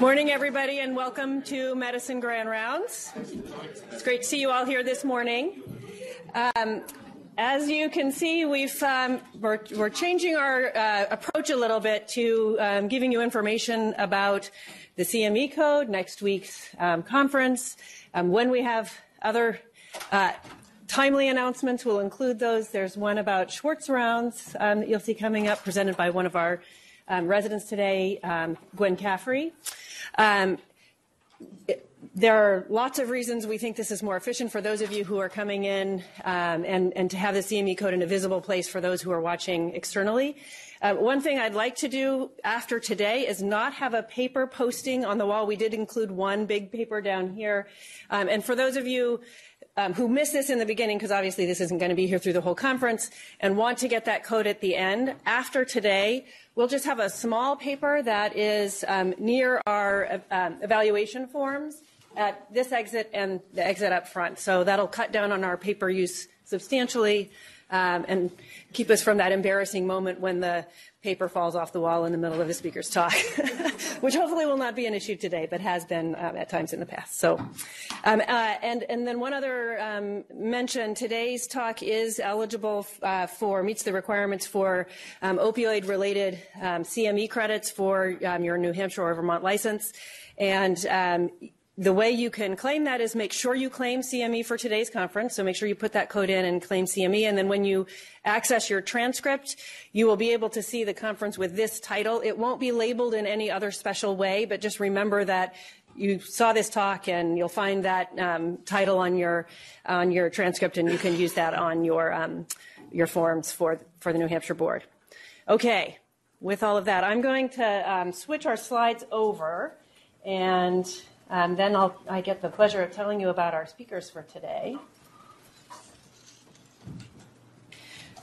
Morning, everybody, and welcome to Medicine Grand Rounds. It's great to see you all here this morning. Um, as you can see, we've, um, we're, we're, changing our uh, approach a little bit to um, giving you information about the CME code, next week's um, conference. Um, when we have other uh, timely announcements, we'll include those. There's one about Schwartz rounds um, that you'll see coming up, presented by one of our um, residents today, Gwen Caffrey. It, there are lots of reasons we think this is more efficient for those of you who are coming in um, and, and, to have the CME code in a visible place for those who are watching externally. Uh, one thing I'd like to do after today is not have a paper posting on the wall. We did include one big paper down here. Um, and for those of you um, who missed this in the beginning, because obviously this isn't going to be here through the whole conference, and want to get that code at the end, after today, we'll just have a small paper that is um, near our uh, evaluation forms at this exit and the exit up front. So that'll cut down on our paper use substantially um, and keep us from that embarrassing moment when the paper falls off the wall in the middle of a speaker's talk, which hopefully will not be an issue today, but has been um, at times in the past. So, um, uh, and and then one other um, mention: today's talk is eligible uh, for meets the requirements for um, opioid-related um, CME credits for um, your New Hampshire or Vermont license, and the way you can claim that is make sure you claim CME for today's conference. So make sure you put that code in and claim CME. And then when you access your transcript, you will be able to see the conference with this title. It won't be labeled in any other special way, but just remember that you saw this talk and you'll find that um, title on your on your transcript and you can use that on your um, your forms for for the New Hampshire board. Okay, with all of that, I'm going to um, switch our slides over and um, then I'll, I get the pleasure of telling you about our speakers for today.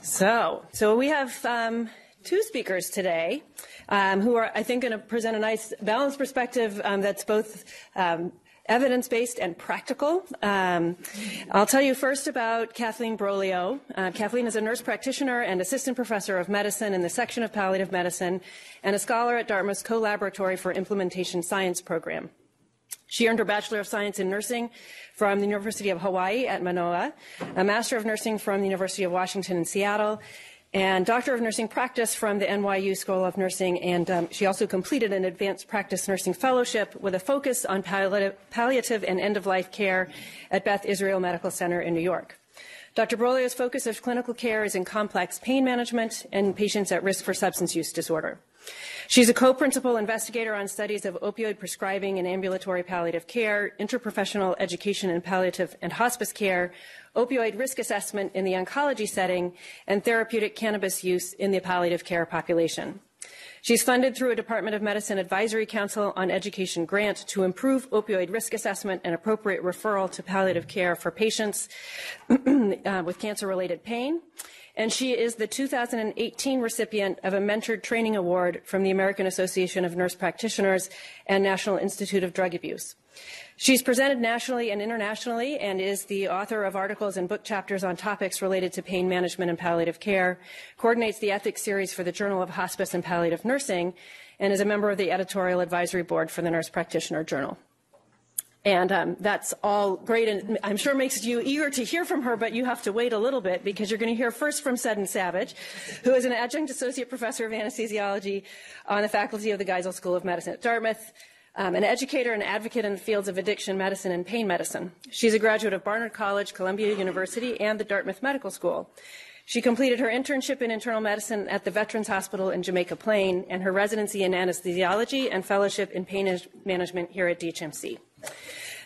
So, so we have um, two speakers today um, who are, I think, going to present a nice balanced perspective um, that's both um, evidence based and practical. Um, I'll tell you first about Kathleen Broglio. Uh, Kathleen is a nurse practitioner and assistant professor of medicine in the section of palliative medicine and a scholar at Dartmouth's Co Laboratory for Implementation Science program. She earned her Bachelor of Science in Nursing from the University of Hawaii at Manoa, a Master of Nursing from the University of Washington in Seattle, and Doctor of Nursing Practice from the NYU School of Nursing. And um, she also completed an Advanced Practice Nursing Fellowship with a focus on palliative, palliative and end of life care at Beth Israel Medical Center in New York. Dr. Broglio's focus of clinical care is in complex pain management and patients at risk for substance use disorder. She's a co-principal investigator on studies of opioid prescribing and ambulatory palliative care, interprofessional education in palliative and hospice care, opioid risk assessment in the oncology setting, and therapeutic cannabis use in the palliative care population. She's funded through a Department of Medicine Advisory Council on Education grant to improve opioid risk assessment and appropriate referral to palliative care for patients uh, with cancer related pain and she is the 2018 recipient of a mentored training award from the American Association of Nurse Practitioners and National Institute of Drug Abuse. She's presented nationally and internationally and is the author of articles and book chapters on topics related to pain management and palliative care, coordinates the ethics series for the Journal of Hospice and Palliative Nursing, and is a member of the editorial advisory board for the Nurse Practitioner Journal. And um, that's all great, and I'm sure makes you eager to hear from her, but you have to wait a little bit because you're going to hear first from Seddon Savage, who is an adjunct associate professor of anesthesiology on the faculty of the Geisel School of Medicine at Dartmouth, um, an educator and advocate in the fields of addiction medicine and pain medicine. She's a graduate of Barnard College, Columbia University, and the Dartmouth Medical School. She completed her internship in internal medicine at the Veterans Hospital in Jamaica Plain and her residency in anesthesiology and fellowship in pain management here at DHMC.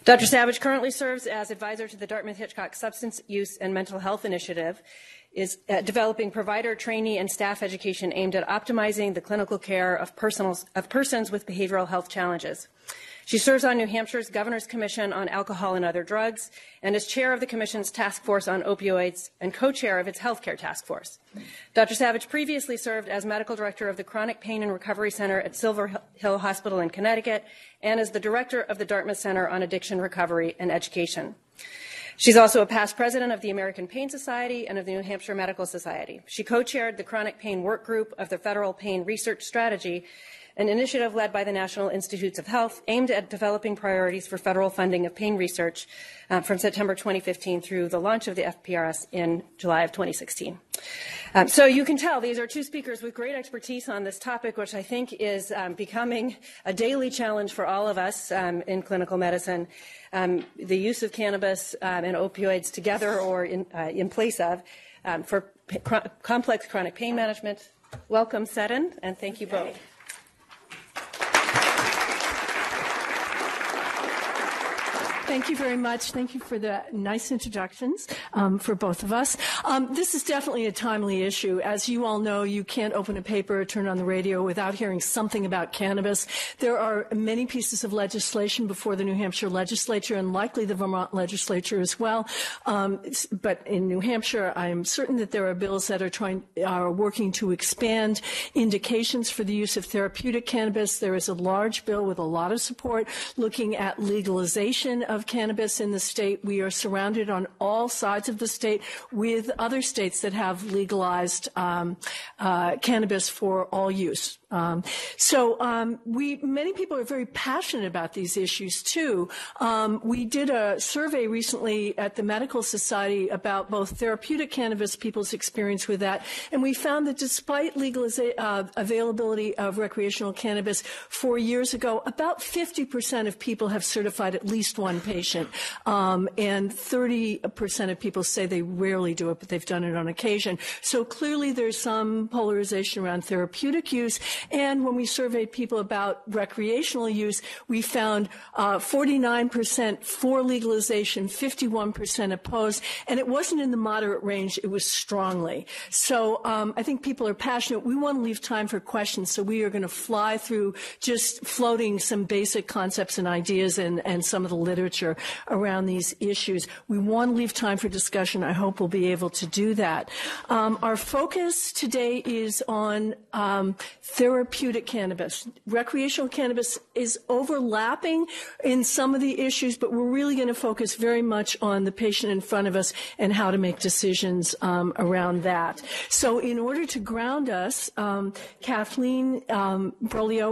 Dr. Savage currently serves as advisor to the Dartmouth Hitchcock Substance Use and Mental Health Initiative, is uh, developing provider, trainee, and staff education aimed at optimizing the clinical care of, of persons with behavioral health challenges. She serves on New Hampshire's Governor's Commission on Alcohol and Other Drugs and is chair of the Commission's Task Force on Opioids and co chair of its Healthcare Task Force. Dr. Savage previously served as medical director of the Chronic Pain and Recovery Center at Silver Hill Hospital in Connecticut and is the director of the Dartmouth Center on Addiction Recovery and Education. She's also a past president of the American Pain Society and of the New Hampshire Medical Society. She co chaired the chronic pain work group of the Federal Pain Research Strategy an initiative led by the National Institutes of Health aimed at developing priorities for federal funding of pain research uh, from September 2015 through the launch of the FPRS in July of 2016. Um, so you can tell these are two speakers with great expertise on this topic, which I think is um, becoming a daily challenge for all of us um, in clinical medicine. Um, the use of cannabis um, and opioids together or in, uh, in place of um, for complex chronic pain management. Welcome, Seddon, and thank you both. Thank you very much. Thank you for the nice introductions um, for both of us. Um, this is definitely a timely issue. As you all know, you can't open a paper or turn on the radio without hearing something about cannabis. There are many pieces of legislation before the New Hampshire legislature and likely the Vermont legislature as well. Um, but in New Hampshire, I am certain that there are bills that are trying are working to expand indications for the use of therapeutic cannabis. There is a large bill with a lot of support looking at legalization of cannabis in the state. We are surrounded on all sides of the state with other states that have legalized um, uh, cannabis for all use. Um, so um, we many people are very passionate about these issues too. Um, we did a survey recently at the Medical Society about both therapeutic cannabis, people's experience with that, and we found that despite legalization uh, availability of recreational cannabis four years ago, about 50% of people have certified at least one patient, um, and 30% of people say they rarely do it, but they've done it on occasion. So clearly, there's some polarization around therapeutic use. And when we surveyed people about recreational use, we found uh, 49% for legalization, 51% opposed, and it wasn't in the moderate range, it was strongly. So um, I think people are passionate. We want to leave time for questions, so we are going to fly through just floating some basic concepts and ideas and, and some of the literature around these issues. We want to leave time for discussion. I hope we'll be able to do that. Um, our focus today is on um, therapeutic cannabis. Recreational cannabis is overlapping in some of the issues, but we're really going to focus very much on the patient in front of us and how to make decisions um, around that. So, in order to ground us, um, Kathleen um,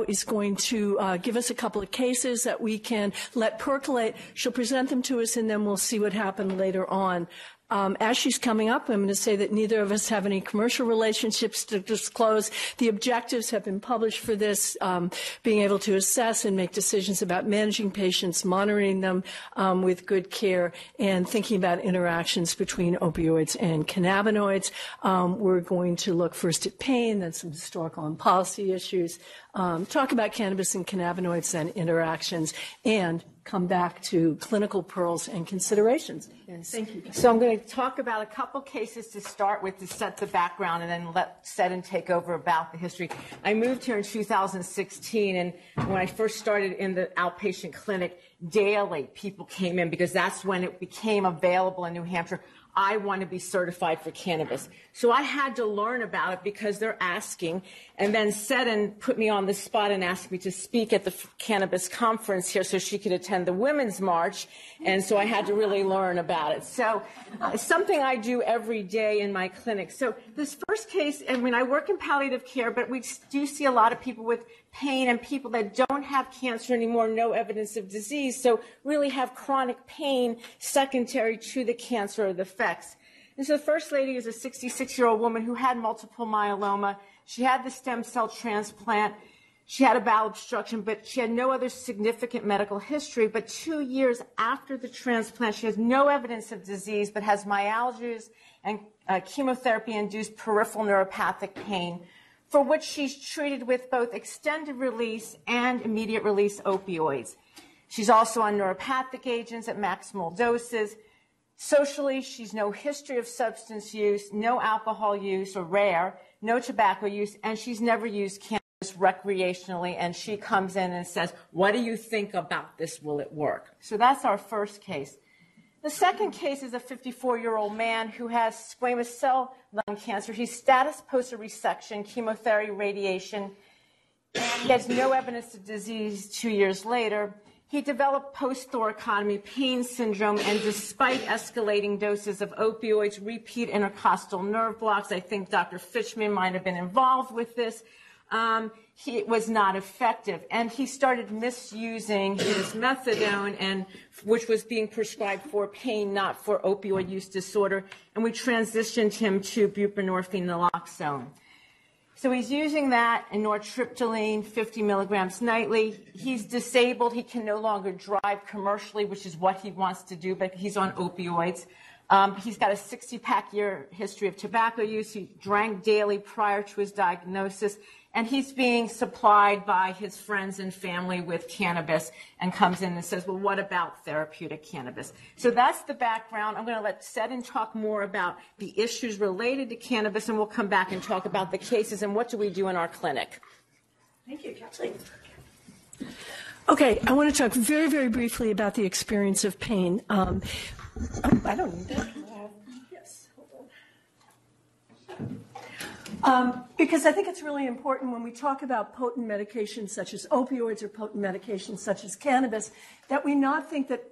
is going to uh, give us a couple of cases that we can let percolate. She'll present them to us, and then we'll see what happened later on. Um, as she's coming up, I'm going to say that neither of us have any commercial relationships to disclose. The objectives have been published for this, um, being able to assess and make decisions about managing patients, monitoring them um, with good care, and thinking about interactions between opioids and cannabinoids. Um, we're going to look first at pain, then some historical and policy issues, um, talk about cannabis and cannabinoids and interactions, and come back to clinical pearls and considerations. Yes. Thank you. So I'm going to talk about a couple cases to start with to set the background and then let Seddon take over about the history. I moved here in 2016 and when I first started in the outpatient clinic, daily people came in because that's when it became available in New Hampshire. I want to be certified for cannabis. So I had to learn about it because they're asking. And then Seddon put me on the spot and asked me to speak at the cannabis conference here so she could attend the Women's March. And so I had to really learn about it. So uh, something I do every day in my clinic. So this first case, I mean, I work in palliative care, but we do see a lot of people with pain and people that don't have cancer anymore, no evidence of disease, so really have chronic pain secondary to the cancer or the effects. And so the first lady is a 66 year old woman who had multiple myeloma. She had the stem cell transplant. She had a bowel obstruction, but she had no other significant medical history. But two years after the transplant, she has no evidence of disease, but has myalgias and uh, chemotherapy induced peripheral neuropathic pain for which she's treated with both extended release and immediate release opioids. She's also on neuropathic agents at maximal doses. Socially, she's no history of substance use, no alcohol use or rare, no tobacco use, and she's never used cannabis recreationally. And she comes in and says, What do you think about this? Will it work? So that's our first case. The second case is a 54 year old man who has squamous cell lung cancer. He's status post resection, chemotherapy, radiation, and he has no evidence of disease two years later. He developed post thoracotomy pain syndrome, and despite escalating doses of opioids, repeat intercostal nerve blocks, I think Dr. Fitchman might have been involved with this. Um, he was not effective, and he started misusing his methadone, and which was being prescribed for pain, not for opioid use disorder. And we transitioned him to buprenorphine naloxone. So he's using that and nortriptyline, 50 milligrams nightly. He's disabled. He can no longer drive commercially, which is what he wants to do, but he's on opioids. Um, he's got a 60 pack year history of tobacco use. He drank daily prior to his diagnosis. And he's being supplied by his friends and family with cannabis and comes in and says, Well, what about therapeutic cannabis? So that's the background. I'm going to let Seddon talk more about the issues related to cannabis, and we'll come back and talk about the cases and what do we do in our clinic. Thank you, Kathleen. Okay, I want to talk very, very briefly about the experience of pain. Um, I don't need that. Yes, hold on. Um, because I think it's really important when we talk about potent medications such as opioids or potent medications such as cannabis, that we not think that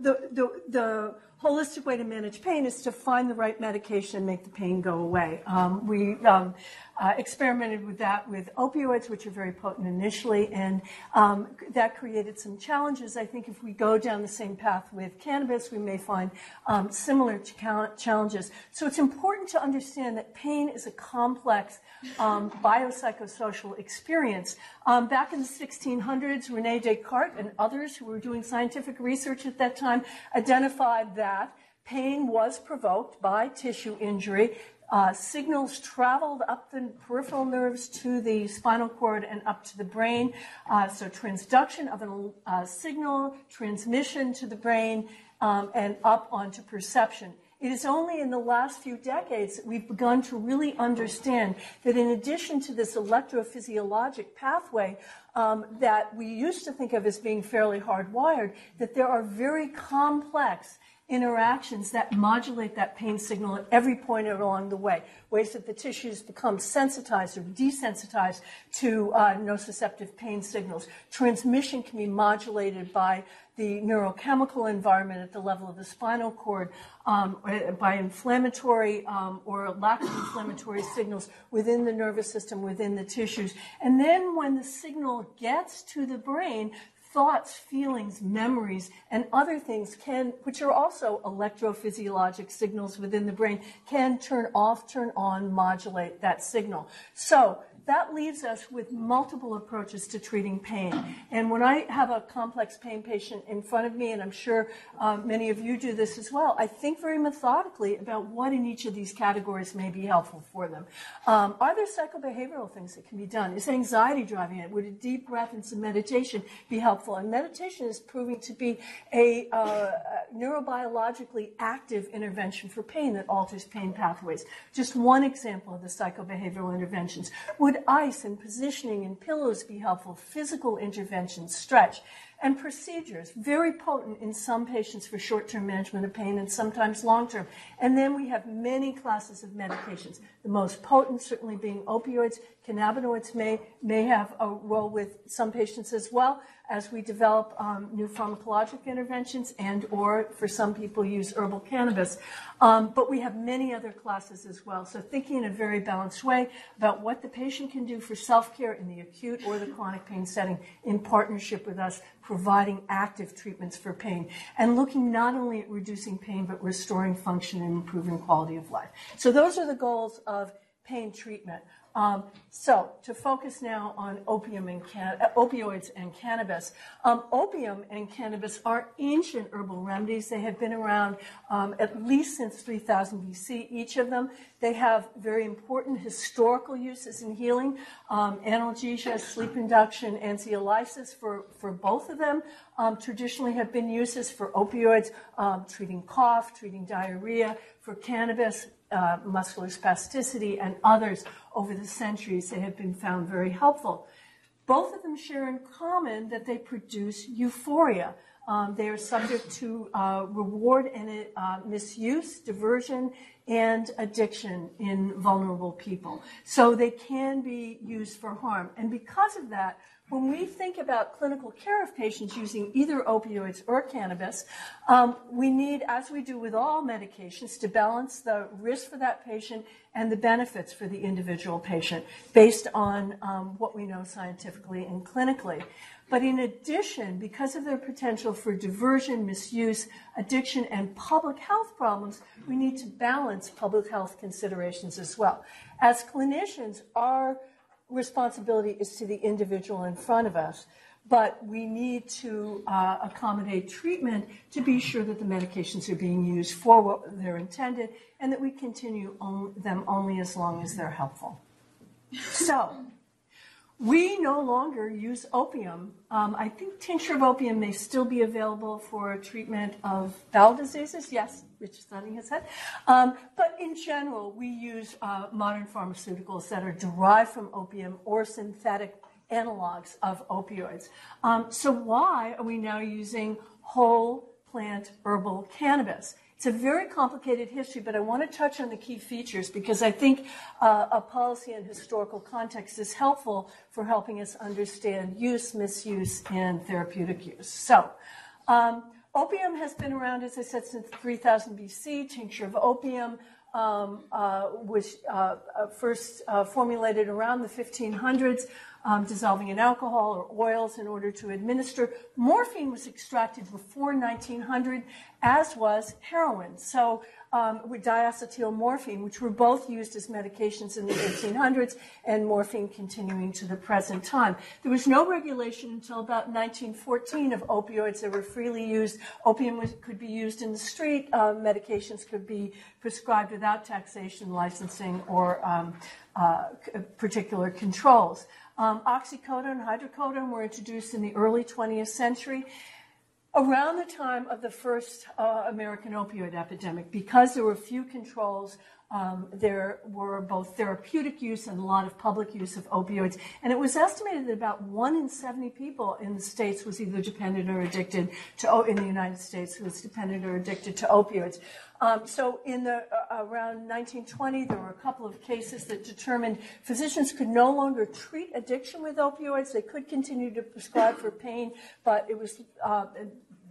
the, the, the holistic way to manage pain is to find the right medication and make the pain go away. Um, we um, uh, experimented with that with opioids, which are very potent initially, and um, that created some challenges. I think if we go down the same path with cannabis, we may find um, similar ch- challenges. So it's important to understand that pain is a complex um, biopsychosocial experience. Um, back in the 1600s, Rene Descartes and others who were doing scientific research at that time identified that pain was provoked by tissue injury uh, signals traveled up the peripheral nerves to the spinal cord and up to the brain. Uh, so transduction of a uh, signal, transmission to the brain, um, and up onto perception. It is only in the last few decades that we've begun to really understand that in addition to this electrophysiologic pathway um, that we used to think of as being fairly hardwired, that there are very complex interactions that modulate that pain signal at every point along the way, ways that the tissues become sensitized or desensitized to uh, nociceptive pain signals. Transmission can be modulated by the neurochemical environment at the level of the spinal cord, um, by inflammatory um, or lack of inflammatory signals within the nervous system, within the tissues. And then when the signal gets to the brain, thoughts, feelings, memories, and other things can, which are also electrophysiologic signals within the brain, can turn off, turn on, modulate that signal. So that leaves us with multiple approaches to treating pain. And when I have a complex pain patient in front of me, and I'm sure um, many of you do this as well, I think very methodically about what in each of these categories may be helpful for them. Um, are there psychobehavioral things that can be done? Is anxiety driving it? Would a deep breath and some meditation be helpful? And meditation is proving to be a uh, neurobiologically active intervention for pain that alters pain pathways. Just one example of the psychobehavioral interventions. Would ice and positioning and pillows be helpful? Physical interventions, stretch, and procedures, very potent in some patients for short-term management of pain and sometimes long-term. And then we have many classes of medications. The most potent certainly being opioids. Cannabinoids may, may have a role with some patients as well as we develop um, new pharmacologic interventions and or for some people use herbal cannabis. Um, but we have many other classes as well. So thinking in a very balanced way about what the patient can do for self-care in the acute or the chronic pain setting in partnership with us, providing active treatments for pain and looking not only at reducing pain, but restoring function and improving quality of life. So those are the goals of pain treatment. Um, so to focus now on opium and can- uh, opioids and cannabis, um, opium and cannabis are ancient herbal remedies. They have been around um, at least since 3000 BC. Each of them, they have very important historical uses in healing: um, analgesia, sleep induction, anxiolysis. For for both of them, um, traditionally have been uses for opioids, um, treating cough, treating diarrhea. For cannabis, uh, muscular spasticity, and others over the centuries. They have been found very helpful. Both of them share in common that they produce euphoria. Um, they are subject to uh, reward and uh, misuse, diversion, and addiction in vulnerable people. So they can be used for harm. And because of that, when we think about clinical care of patients using either opioids or cannabis, um, we need, as we do with all medications, to balance the risk for that patient and the benefits for the individual patient based on um, what we know scientifically and clinically. But in addition, because of their potential for diversion, misuse, addiction, and public health problems, we need to balance public health considerations as well. As clinicians, our responsibility is to the individual in front of us, but we need to uh, accommodate treatment to be sure that the medications are being used for what they're intended and that we continue on them only as long as they're helpful. So, we no longer use opium. Um, I think tincture of opium may still be available for treatment of bowel diseases. Yes, Rich is nodding his head. Um, but in general, we use uh, modern pharmaceuticals that are derived from opium or synthetic analogs of opioids. Um, so why are we now using whole plant herbal cannabis? It's a very complicated history, but I want to touch on the key features because I think uh, a policy and historical context is helpful for helping us understand use, misuse, and therapeutic use. So, um, opium has been around, as I said, since 3000 BC. Tincture of opium um, uh, was uh, uh first uh, formulated around the 1500s um, dissolving in alcohol or oils in order to administer. Morphine was extracted before 1900, as was heroin. So um, with diacetyl morphine, which were both used as medications in the 1800s, and morphine continuing to the present time. There was no regulation until about 1914 of opioids that were freely used. Opium was, could be used in the street. Uh, medications could be prescribed without taxation, licensing, or um, uh, particular controls. Um, oxycodone and hydrocodone were introduced in the early 20th century around the time of the first uh, American opioid epidemic. Because there were few controls, um, there were both therapeutic use and a lot of public use of opioids. And it was estimated that about one in 70 people in the States was either dependent or addicted to, in the United States, was dependent or addicted to opioids. Um, so in the uh, around 1920, there were a couple of cases that determined physicians could no longer treat addiction with opioids. They could continue to prescribe for pain, but it was uh,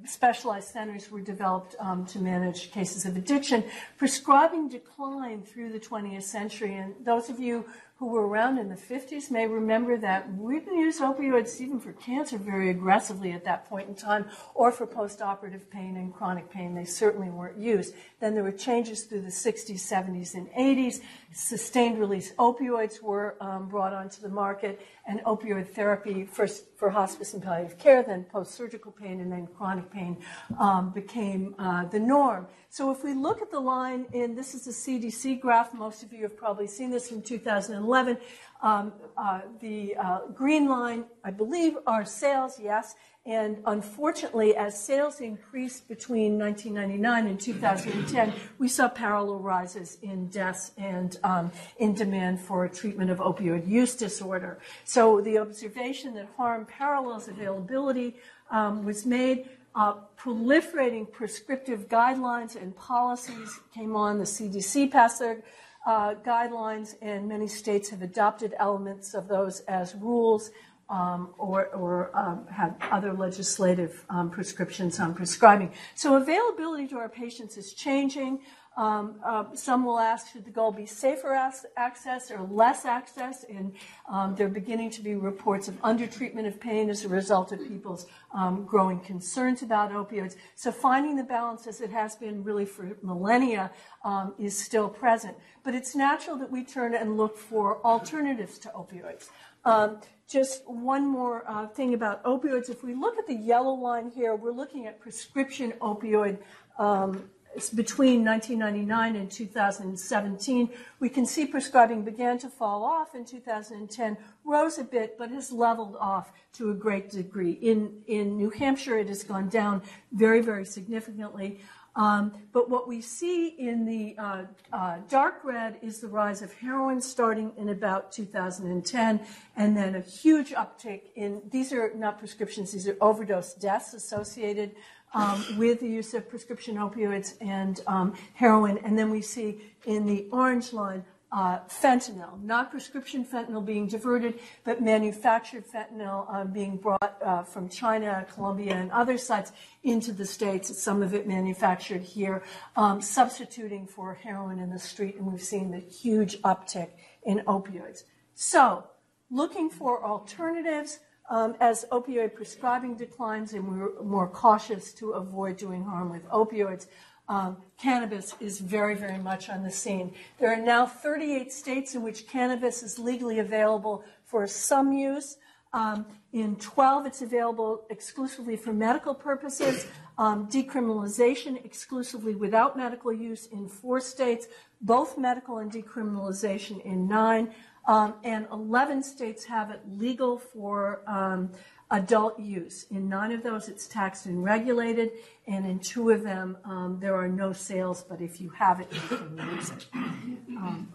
specialized centers were developed um, to manage cases of addiction. Prescribing declined through the 20th century, and those of you who were around in the 50s may remember that we didn't use opioids even for cancer very aggressively at that point in time, or for postoperative pain and chronic pain. They certainly weren't used. Then there were changes through the 60s, 70s, and 80s. Sustained release opioids were um, brought onto the market, and opioid therapy, first for hospice and palliative care, then post surgical pain, and then chronic pain um, became uh, the norm. So if we look at the line in, this is a CDC graph, most of you have probably seen this from 2011. Um, uh, the uh, green line, I believe, are sales, yes. And unfortunately, as sales increased between 1999 and 2010, we saw parallel rises in deaths and um, in demand for treatment of opioid use disorder. So the observation that harm parallels availability um, was made. Uh, proliferating prescriptive guidelines and policies came on. The CDC passed their uh, guidelines, and many states have adopted elements of those as rules um, or, or um, have other legislative um, prescriptions on prescribing. So availability to our patients is changing. Um, uh, some will ask, should the goal be safer access or less access? And um, there are beginning to be reports of undertreatment of pain as a result of people's um, growing concerns about opioids. So finding the balance, as it has been really for millennia, um, is still present. But it's natural that we turn and look for alternatives to opioids. Um, just one more uh, thing about opioids. If we look at the yellow line here, we're looking at prescription opioid um, between 1999 and 2017, we can see prescribing began to fall off in 2010, rose a bit, but has leveled off to a great degree. In, in New Hampshire, it has gone down very, very significantly. Um, but what we see in the uh, uh, dark red is the rise of heroin starting in about 2010, and then a huge uptick in these are not prescriptions, these are overdose deaths associated um, with the use of prescription opioids and um, heroin. And then we see in the orange line uh, fentanyl, not prescription fentanyl being diverted, but manufactured fentanyl uh, being brought uh, from China, Colombia, and other sites into the States, some of it manufactured here, um, substituting for heroin in the street, and we've seen the huge uptick in opioids. So, looking for alternatives um, as opioid prescribing declines and we're more cautious to avoid doing harm with opioids um, cannabis is very, very much on the scene. There are now 38 states in which cannabis is legally available for some use. Um, in 12, it's available exclusively for medical purposes. Um, decriminalization exclusively without medical use in four states, both medical and decriminalization in nine. Um, and 11 states have it legal for um, adult use. In nine of those, it's taxed and regulated, and in two of them, um, there are no sales, but if you have it, you can use it. Um,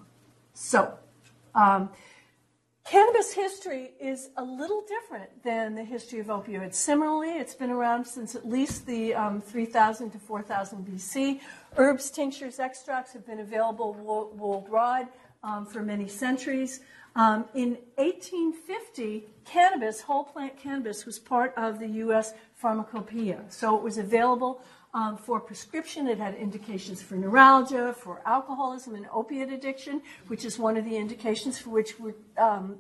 so, um, cannabis history is a little different than the history of opioids. Similarly, it's been around since at least the um, 3000 to 4000 BC. Herbs, tinctures, extracts have been available worldwide um, for many centuries. Um, in 1850, cannabis, whole plant cannabis, was part of the U.S. pharmacopoeia. So it was available um, for prescription. It had indications for neuralgia, for alcoholism and opiate addiction, which is one of the indications for which we're um,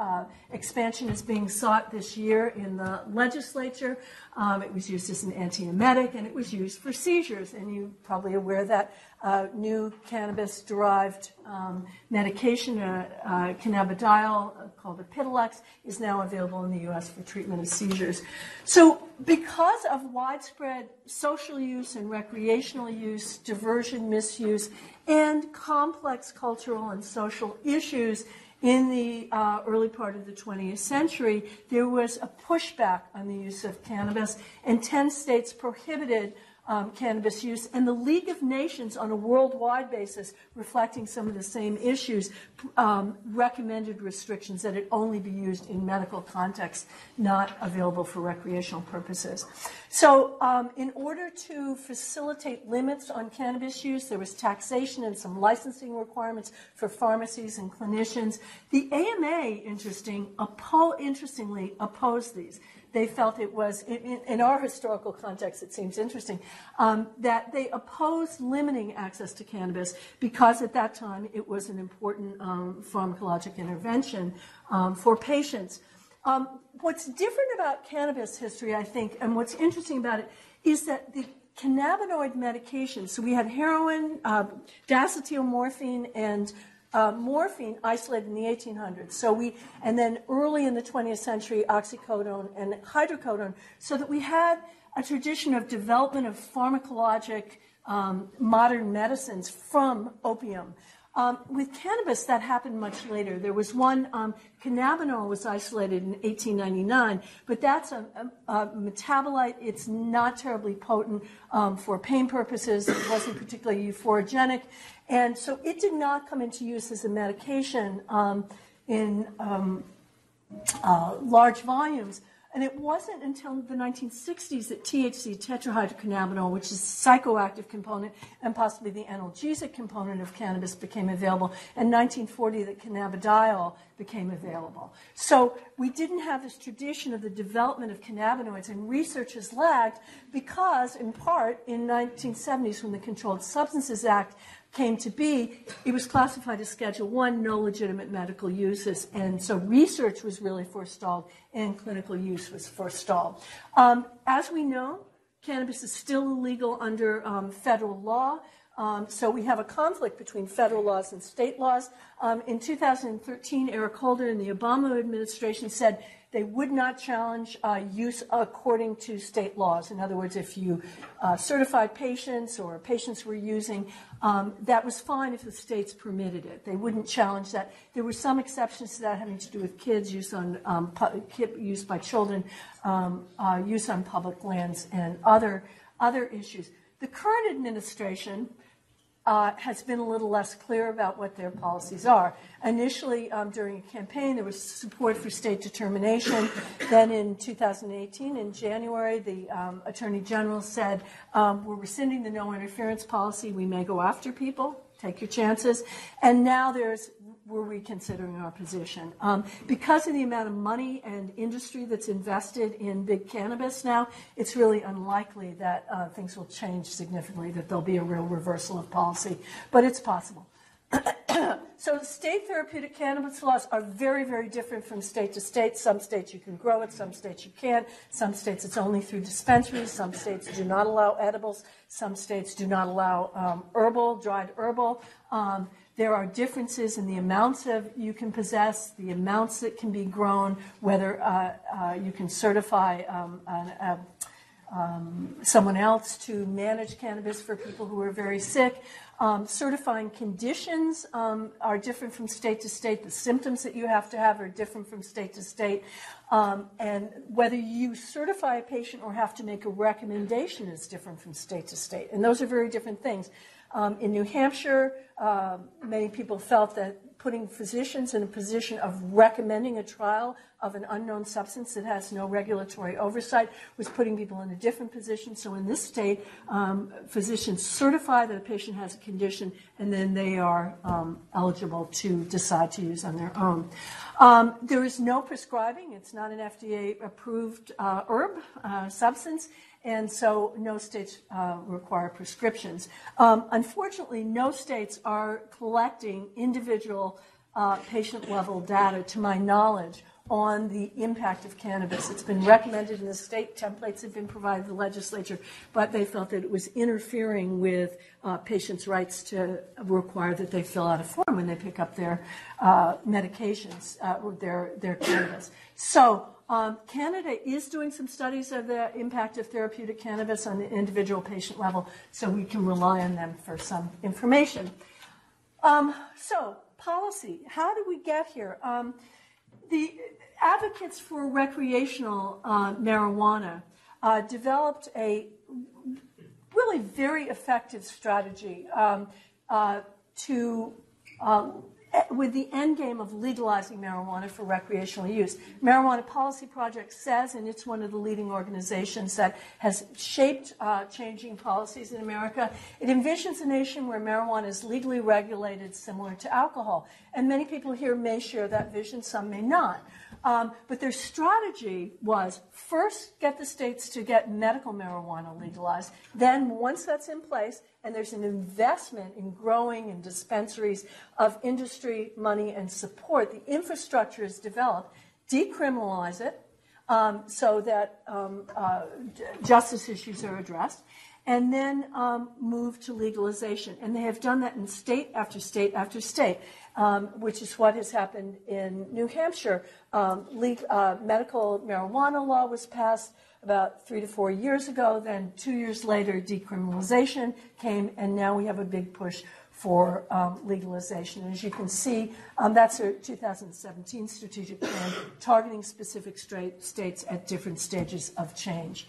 uh, expansion is being sought this year in the legislature. Um, it was used as an antiemetic and it was used for seizures. And you're probably aware that uh, new cannabis derived um, medication, uh, uh, cannabidiol, uh, called Epidiolex, is now available in the U.S. for treatment of seizures. So, because of widespread social use and recreational use, diversion, misuse, and complex cultural and social issues, in the uh, early part of the 20th century, there was a pushback on the use of cannabis, and 10 states prohibited um, cannabis use, and the League of Nations, on a worldwide basis, reflecting some of the same issues, um, recommended restrictions that it only be used in medical context, not available for recreational purposes. So, um, in order to facilitate limits on cannabis use, there was taxation and some licensing requirements for pharmacies and clinicians. The AMA, interesting, oppo- interestingly, opposed these they felt it was, in, in our historical context, it seems interesting, um, that they opposed limiting access to cannabis because at that time it was an important um, pharmacologic intervention um, for patients. Um, what's different about cannabis history, I think, and what's interesting about it, is that the cannabinoid medications, so we had heroin, uh, and uh, morphine isolated in the 1800s. So we, and then early in the 20th century, oxycodone and hydrocodone, so that we had a tradition of development of pharmacologic um, modern medicines from opium. Um, with cannabis, that happened much later. There was one, um, cannabinol was isolated in 1899, but that's a, a, a metabolite. It's not terribly potent um, for pain purposes. It wasn't particularly euphorogenic. And so it did not come into use as a medication um, in um, uh, large volumes. And it wasn't until the 1960s that THC, tetrahydrocannabinol, which is a psychoactive component and possibly the analgesic component of cannabis, became available. And 1940 that cannabidiol became available. So we didn't have this tradition of the development of cannabinoids, and research has lagged because, in part, in 1970s when the Controlled Substances Act came to be, it was classified as Schedule One, no legitimate medical uses, and so research was really forestalled and clinical use was forestalled. Um, as we know, cannabis is still illegal under um, federal law. Um, so we have a conflict between federal laws and state laws. Um, in 2013, Eric Holder in the Obama administration said they would not challenge uh, use according to state laws. In other words, if you uh, certified patients or patients were using, um, that was fine if the states permitted it. They wouldn't challenge that. There were some exceptions to that having to do with kids, use on um, use by children, um, uh, use on public lands, and other other issues. The current administration uh, has been a little less clear about what their policies are. Initially, um, during a campaign, there was support for state determination. then in 2018, in January, the um, Attorney General said, um, We're rescinding the no interference policy. We may go after people. take your chances. And now there's we're reconsidering our position. Um, because of the amount of money and industry that's invested in big cannabis now, it's really unlikely that uh, things will change significantly, that there'll be a real reversal of policy. But it's possible. so state therapeutic cannabis laws are very, very different from state to state. Some states you can grow it, some states you can't. Some states it's only through dispensaries. Some states do not allow edibles. Some states do not allow um, herbal, dried herbal. Um, there are differences in the amounts of you can possess, the amounts that can be grown, whether uh, uh, you can certify um, a, um, someone else to manage cannabis for people who are very sick. Um, certifying conditions um, are different from state to state. The symptoms that you have to have are different from state to state. Um, and whether you certify a patient or have to make a recommendation is different from state to state. And those are very different things. Um, in New Hampshire, uh, many people felt that putting physicians in a position of recommending a trial of an unknown substance that has no regulatory oversight was putting people in a different position. So in this state, um, physicians certify that a patient has a condition, and then they are um, eligible to decide to use on their own. Um, there is no prescribing. It's not an FDA-approved uh, herb uh, substance and so no states uh, require prescriptions. Um, unfortunately, no states are collecting individual uh, patient level data, to my knowledge, on the impact of cannabis. It's been recommended in the state, templates have been provided to the legislature, but they felt that it was interfering with uh, patients' rights to require that they fill out a form when they pick up their uh, medications, uh, their, their cannabis. So um, Canada is doing some studies of the impact of therapeutic cannabis on the individual patient level, so we can rely on them for some information. Um, so, policy. How did we get here? Um, the advocates for recreational uh, marijuana uh, developed a really very effective strategy um, uh, to uh, with the end game of legalizing marijuana for recreational use. Marijuana Policy Project says, and it's one of the leading organizations that has shaped uh, changing policies in America, it envisions a nation where marijuana is legally regulated similar to alcohol. And many people here may share that vision, some may not. Um, but their strategy was first get the states to get medical marijuana legalized. Then, once that's in place, and there's an investment in growing and dispensaries of industry, money, and support, the infrastructure is developed, decriminalize it um, so that um, uh, justice issues are addressed and then um, move to legalization. And they have done that in state after state after state um, which is what has happened in New Hampshire. Um, uh, medical marijuana law was passed about three to four years ago. Then two years later, decriminalization came, and now we have a big push for um, legalization. And as you can see, um, that's a 2017 strategic plan targeting specific states at different stages of change.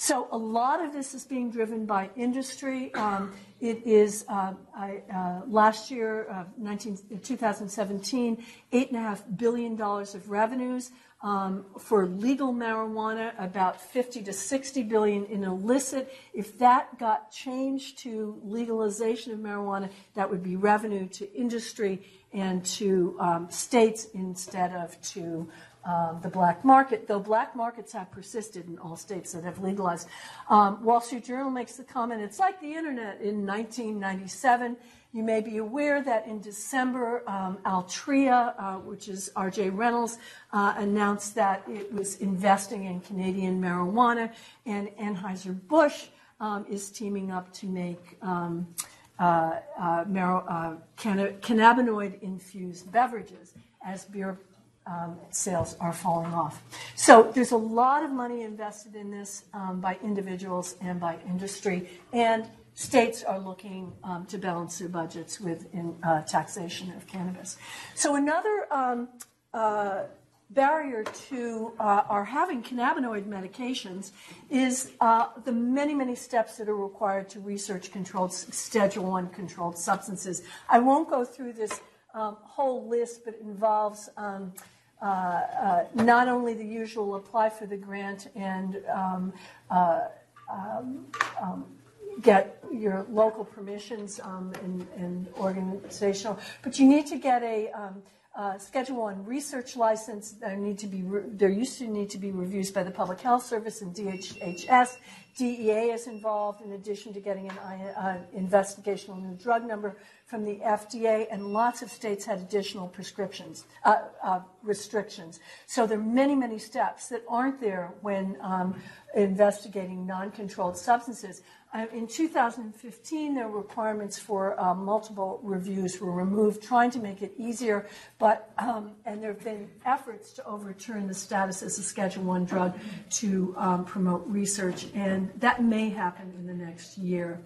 So a lot of this is being driven by industry. Um, it is uh, I, uh, last year, uh, 19, 2017, eight and a half billion dollars of revenues. Um, for legal marijuana, about 50 to 60 billion in illicit. If that got changed to legalization of marijuana, that would be revenue to industry and to um, states instead of to the black market, though black markets have persisted in all states that have legalized. Um, Wall Street Journal makes the comment it's like the internet in 1997. You may be aware that in December, um, Altria, uh, which is RJ Reynolds, uh, announced that it was investing in Canadian marijuana, and Anheuser-Busch um, is teaming up to make um, uh, uh, uh cannabinoid infused beverages as beer um, sales are falling off. So there's a lot of money invested in this um, by individuals and by industry, and states are looking um, to balance their budgets with uh, taxation of cannabis. So another uh, barrier to uh, our having cannabinoid medications is the many, many steps that are required to research controlled Schedule One controlled substances. I won't go through this whole list, but it involves uh, uh, not only the usual apply for the grant and um, uh, um, um, get your local permissions um, and, and organizational, but you need to get a um, uh, Schedule One research license. There need to be re- there used to need to be reviews by the Public Health Service and DHHS. DEA is involved in addition to getting an uh, investigational new drug number from the FDA, and lots of states had additional prescriptions uh, uh, restrictions. So there are many, many steps that aren't there when um, investigating non-controlled substances. Uh, in 2015, the requirements for uh, multiple reviews were removed, trying to make it easier. But um, and there have been efforts to overturn the status as a Schedule One drug to um, promote research, and that may happen in the next year.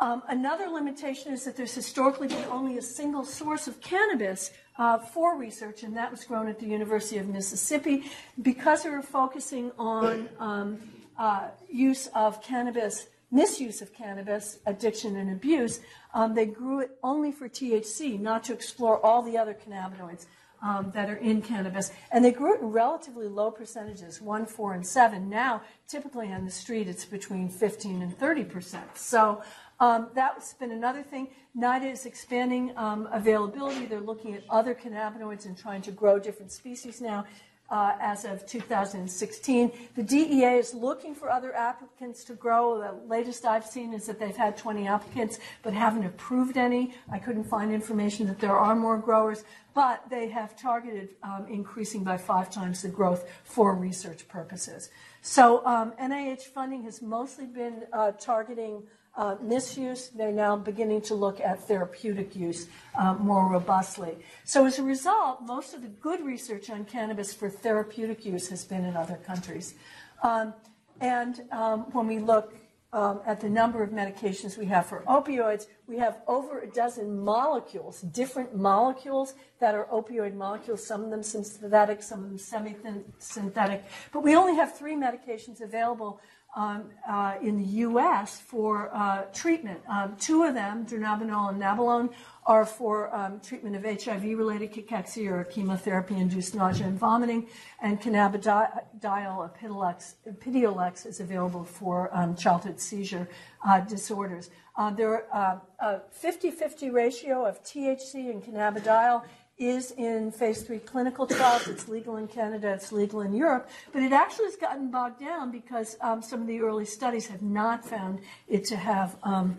Um, another limitation is that there's historically been only a single source of cannabis uh, for research, and that was grown at the University of Mississippi. Because we were focusing on um, uh, use of cannabis misuse of cannabis, addiction, and abuse, um, they grew it only for THC, not to explore all the other cannabinoids um, that are in cannabis. And they grew it in relatively low percentages, 1, 4, and 7. Now, typically on the street, it's between 15 and 30 percent. So um, that's been another thing. NIDA is expanding um, availability. They're looking at other cannabinoids and trying to grow different species now uh, as of 2016. The DEA is looking for other applicants to grow. The latest I've seen is that they've had 20 applicants but haven't approved any. I couldn't find information that there are more growers, but they have targeted um, increasing by five times the growth for research purposes. So um, NIH funding has mostly been uh, targeting uh, misuse, they're now beginning to look at therapeutic use uh, more robustly. So, as a result, most of the good research on cannabis for therapeutic use has been in other countries. Um, and um, when we look um, at the number of medications we have for opioids, we have over a dozen molecules, different molecules that are opioid molecules, some of them synthetic, some of them semi synthetic. But we only have three medications available um, uh, in the U.S. for uh, treatment. Um, two of them, dronabinol and nabilone, are for um, treatment of HIV-related cachexia or chemotherapy-induced nausea and vomiting, and cannabidiol, Epidiolex, Epidiolex is available for um, childhood seizure uh, disorders. Uh, there are uh, a 50-50 ratio of THC and cannabidiol is in phase three clinical trials. It's legal in Canada, it's legal in Europe, but it actually has gotten bogged down because um, some of the early studies have not found it to have um,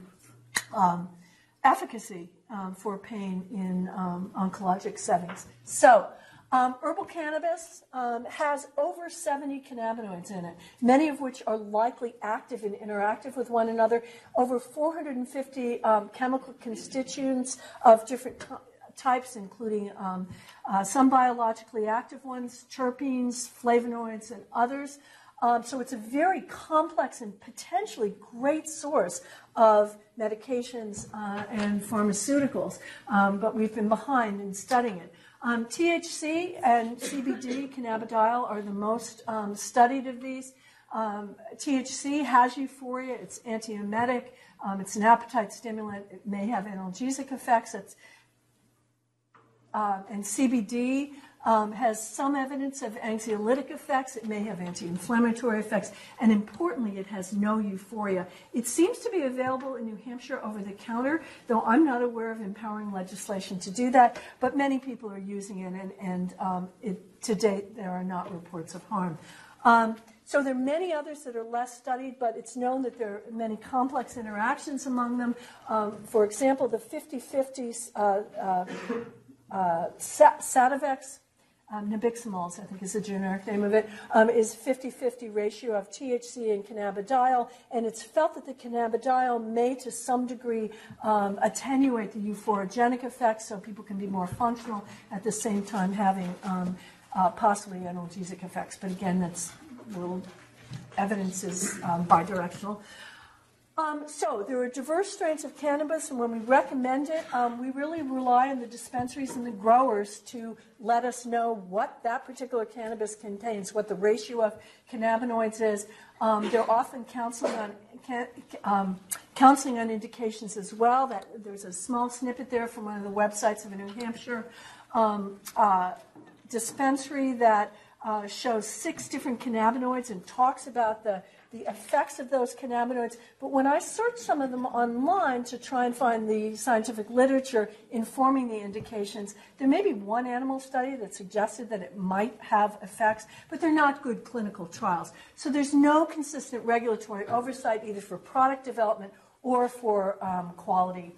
um, efficacy um, for pain in um, oncologic settings. So, um, herbal cannabis has over 70 cannabinoids in it, many of which are likely active and interactive with one another. Over 450 um, chemical constituents of different types, including um, uh, some biologically active ones, terpenes, flavonoids, and others. Um, so it's a very complex and potentially great source of medications uh, and pharmaceuticals, um, but we've been behind in studying it. Um, THC and CBD, cannabidiol, are the most um, studied of these. Um, THC has euphoria, it's antiemetic, um, it's an appetite stimulant, it may have analgesic effects. It's uh, and CBD um, has some evidence of anxiolytic effects. It may have anti inflammatory effects. And importantly, it has no euphoria. It seems to be available in New Hampshire over the counter, though I'm not aware of empowering legislation to do that. But many people are using it, and, and um, it, to date, there are not reports of harm. Um, so there are many others that are less studied, but it's known that there are many complex interactions among them. Um, for example, the 50-50 uh, uh, Sativex, um, nabiximols, I think is the generic name of it, um, is 50-50 ratio of THC and cannabidiol, and it's felt that the cannabidiol may, to some degree, um, attenuate the euphorogenic effects, so people can be more functional at the same time having um, uh, possibly analgesic effects. But again, that's little evidence is um, bidirectional. Um, so there are diverse strains of cannabis, and when we recommend it, um, we really rely on the dispensaries and the growers to let us know what that particular cannabis contains, what the ratio of cannabinoids is. Um, they're often counseling on um, counseling on indications as well. That there's a small snippet there from one of the websites of a New Hampshire um, uh, dispensary that uh, shows six different cannabinoids and talks about the the effects of those cannabinoids. But when I searched some of them online to try and find the scientific literature informing the indications, there may be one animal study that suggested that it might have effects, but they're not good clinical trials. So there's no consistent regulatory oversight either for product development or for um, quality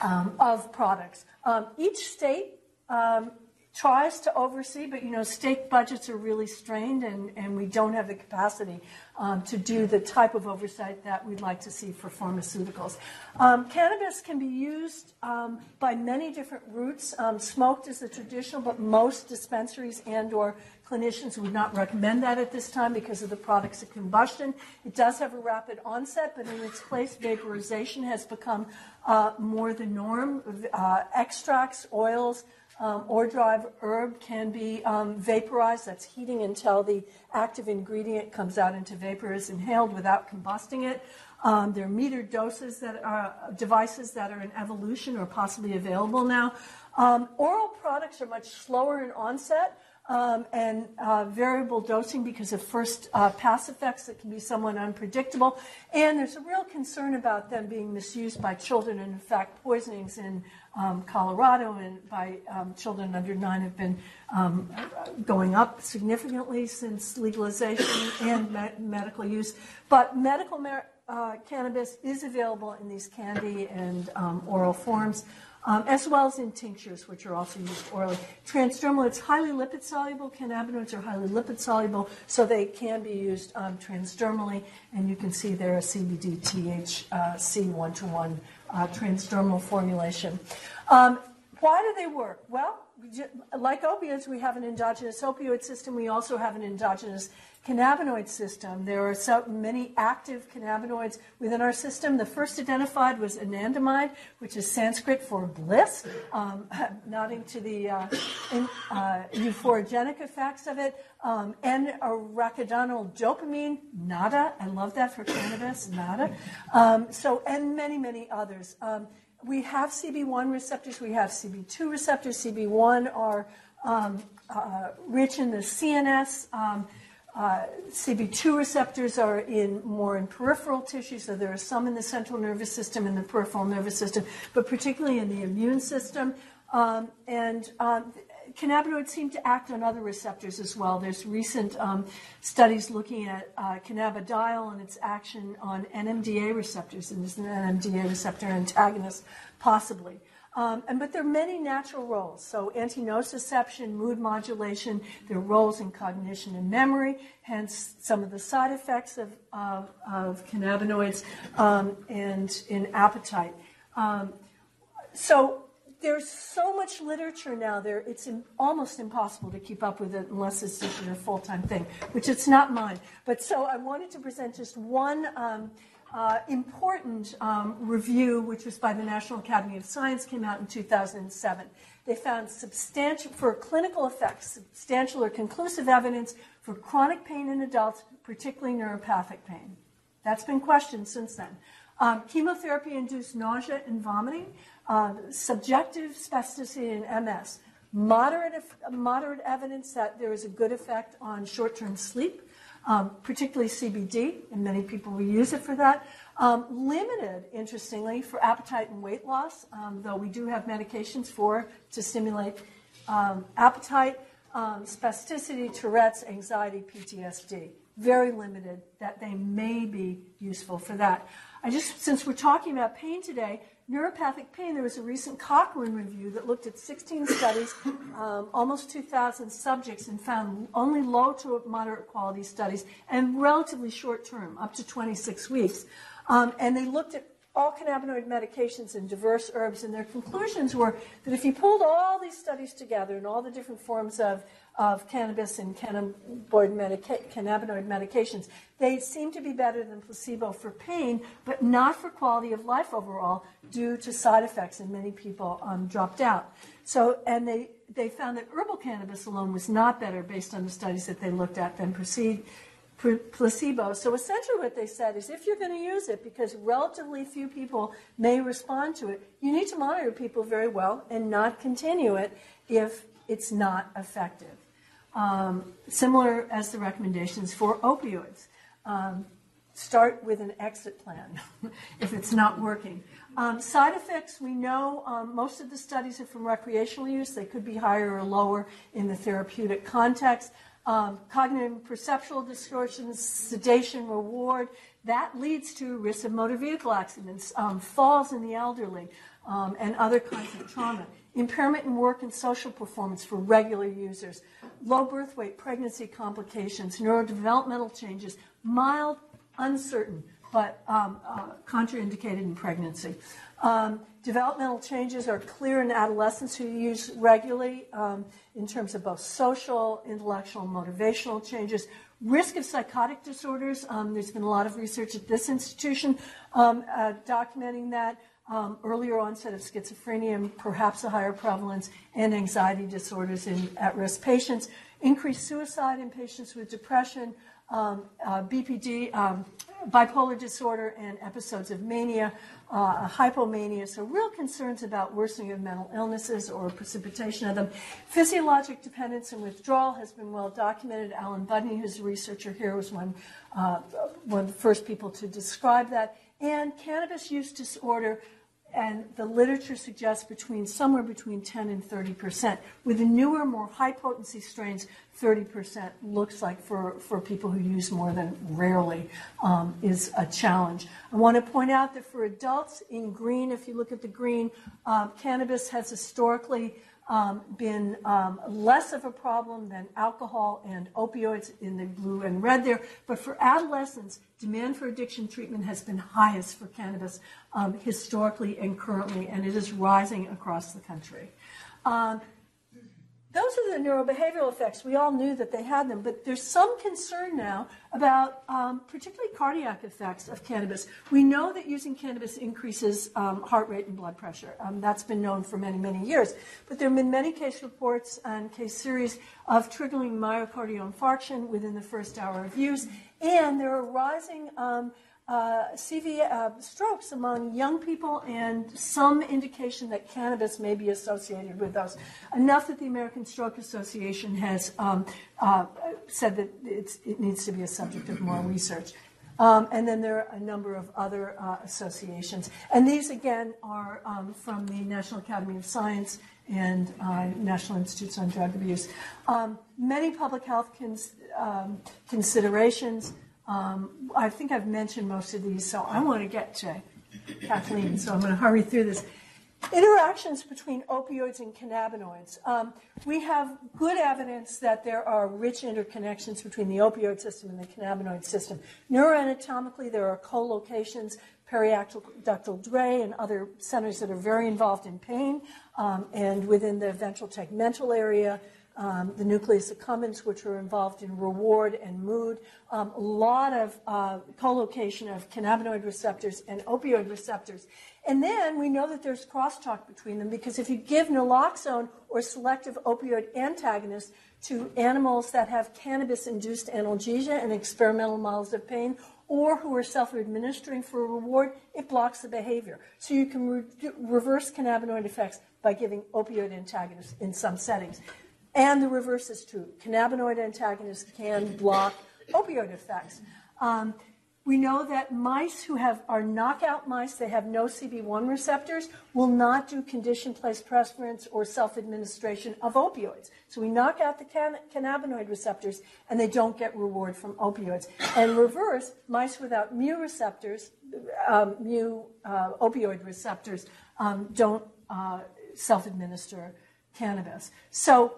um, of products. Um, each state um, tries to oversee, but you know, state budgets are really strained, and, and we don't have the capacity um, to do the type of oversight that we'd like to see for pharmaceuticals. Um, cannabis can be used um, by many different routes. Um, smoked is the traditional, but most dispensaries and/or clinicians would not recommend that at this time because of the products of combustion. It does have a rapid onset, but in its place, vaporization has become uh, more the norm. Uh, extracts, oils um, or dried herb can be um, vaporized. That's heating until the active ingredient comes out into vapor, is inhaled without combusting it. Um, there are metered doses that are devices that are in evolution or possibly available now. Um, oral products are much slower in onset um, and uh, variable dosing because of first uh, pass effects that can be somewhat unpredictable. And there's a real concern about them being misused by children. And in fact, poisonings in um, Colorado and by um, children under nine have been um, going up significantly since legalization and me- medical use. But medical mar- uh, cannabis is available in these candy and um, oral forms um, as well as in tinctures, which are also used orally. Transdermal, it's highly lipid soluble. Cannabinoids are highly lipid soluble, so they can be used um, transdermally. And you can see there a CBD THC one to one transdermal formulation. Um, why do they work? Well, like opiates, we have an endogenous opioid system. We also have an endogenous cannabinoid system. There are so many active cannabinoids within our system. The first identified was anandamide, which is Sanskrit for bliss, um, nodding to the uh, in, uh, euphorogenic effects of it. Um, and arachidonyl dopamine, nada. I love that for cannabis, nada. Um, so, and many, many others. Um, we have CB1 receptors, we have CB2 receptors. CB1 are um, uh, rich in the CNS. Um, uh, CB2 receptors are in more in peripheral tissue, so there are some in the central nervous system and the peripheral nervous system, but particularly in the immune system. Um, and um, cannabinoids seem to act on other receptors as well. There's recent um, studies looking at uh, cannabidiol and its action on NMDA receptors, and is an NMDA receptor antagonist, possibly. Um, and, but there are many natural roles. So anti-nociception, mood modulation, there are roles in cognition and memory, hence some of the side effects of, of, of cannabinoids um, and in appetite. Um, so there's so much literature now there, it's in, almost impossible to keep up with it unless it's just your full-time thing, which it's not mine. But so I wanted to present just one um, uh, important um, review, which was by the National Academy of Science, came out in 2007. They found substantial, for clinical effects, substantial or conclusive evidence for chronic pain in adults, particularly neuropathic pain. That's been questioned since then. Um, chemotherapy induced nausea and vomiting, uh, subjective spasticity in MS, moderate, moderate evidence that there is a good effect on short term sleep, um, particularly CBD, and many people will use it for that. Um, limited, interestingly, for appetite and weight loss, um, though we do have medications for to stimulate um, appetite, um, spasticity, Tourette's, anxiety, PTSD. Very limited that they may be useful for that. I just, since we're talking about pain today, neuropathic pain, there was a recent Cochrane review that looked at 16 studies, um, almost 2,000 subjects, and found only low to moderate quality studies and relatively short term, up to 26 weeks. Um, and they looked at all cannabinoid medications and diverse herbs, and their conclusions were that if you pulled all these studies together and all the different forms of of cannabis and cannabinoid, medica- cannabinoid medications. They seem to be better than placebo for pain, but not for quality of life overall due to side effects, and many people um, dropped out. So, and they, they found that herbal cannabis alone was not better based on the studies that they looked at than proceed, placebo. So essentially what they said is if you're going to use it, because relatively few people may respond to it, you need to monitor people very well and not continue it if it's not effective um, similar as the recommendations for opioids. um, start with an exit plan if it's not working. Um, side effects, we know um, most of the studies are from recreational use. They could be higher or lower in the therapeutic context. Um, cognitive perceptual distortions, sedation, reward, that leads to risk of motor vehicle accidents, um, falls in the elderly, um, and other kinds of trauma. Impairment in work and social performance for regular users, low birth weight, pregnancy complications, neurodevelopmental changes, mild, uncertain, but um, uh, contraindicated in pregnancy. Um, developmental changes are clear in adolescents who use regularly um, in terms of both social, intellectual, motivational changes. Risk of psychotic disorders, um, there's been a lot of research at this institution um, uh, documenting that. Um, earlier onset of schizophrenia perhaps a higher prevalence, and anxiety disorders in at risk patients. Increased suicide in patients with depression, um, uh, BPD, um, bipolar disorder, and episodes of mania, uh, hypomania. So, real concerns about worsening of mental illnesses or precipitation of them. Physiologic dependence and withdrawal has been well documented. Alan Budney, who's a researcher here, was one, uh, one of the first people to describe that. And cannabis use disorder and the literature suggests between somewhere between 10 and 30 percent. With the newer, more high potency strains, 30 percent looks like for, for people who use more than rarely um, is a challenge. I want to point out that for adults in green, if you look at the green, uh, cannabis has historically um, been um, less of a problem than alcohol and opioids in the blue and red there. But for adolescents, demand for addiction treatment has been highest for cannabis um, historically and currently, and it is rising across the country. Um, those are the neurobehavioral effects. We all knew that they had them, but there's some concern now about um, particularly cardiac effects of cannabis. We know that using cannabis increases um, heart rate and blood pressure. Um, that's been known for many, many years. But there have been many case reports and case series of triggering myocardial infarction within the first hour of use, and there are rising um, uh, CV uh, strokes among young people and some indication that cannabis may be associated with those. Enough that the American Stroke Association has um, uh, said that it needs to be a subject of more research. Um, and then there are a number of other uh, associations. And these, again, are um, from the National Academy of Science and uh, National Institutes on Drug Abuse. Um, many public health cons- um, considerations. Um, I think I've mentioned most of these, so I want to get to Kathleen, so I'm going to hurry through this. Interactions between opioids and cannabinoids. Um, we have good evidence that there are rich interconnections between the opioid system and the cannabinoid system. Neuroanatomically, there are co-locations, periaqueductal gray and other centers that are very involved in pain, um, and within the ventral tegmental area, um, the nucleus accumbens, which are involved in reward and mood, um, a lot of uh, co-location of cannabinoid receptors and opioid receptors. And then we know that there's crosstalk between them because if you give naloxone or selective opioid antagonists to animals that have cannabis-induced analgesia and experimental models of pain, or who are self-administering for a reward, it blocks the behavior. So you can re- reverse cannabinoid effects by giving opioid antagonists in some settings. And the reverse is true. Cannabinoid antagonists can block opioid effects. Um, we know that mice who have are knockout mice, they have no CB1 receptors, will not do condition place preference or self administration of opioids. So we knock out the can- cannabinoid receptors and they don't get reward from opioids. And reverse, mice without mu receptors, um, mu uh, opioid receptors, um, don't uh, self administer cannabis. So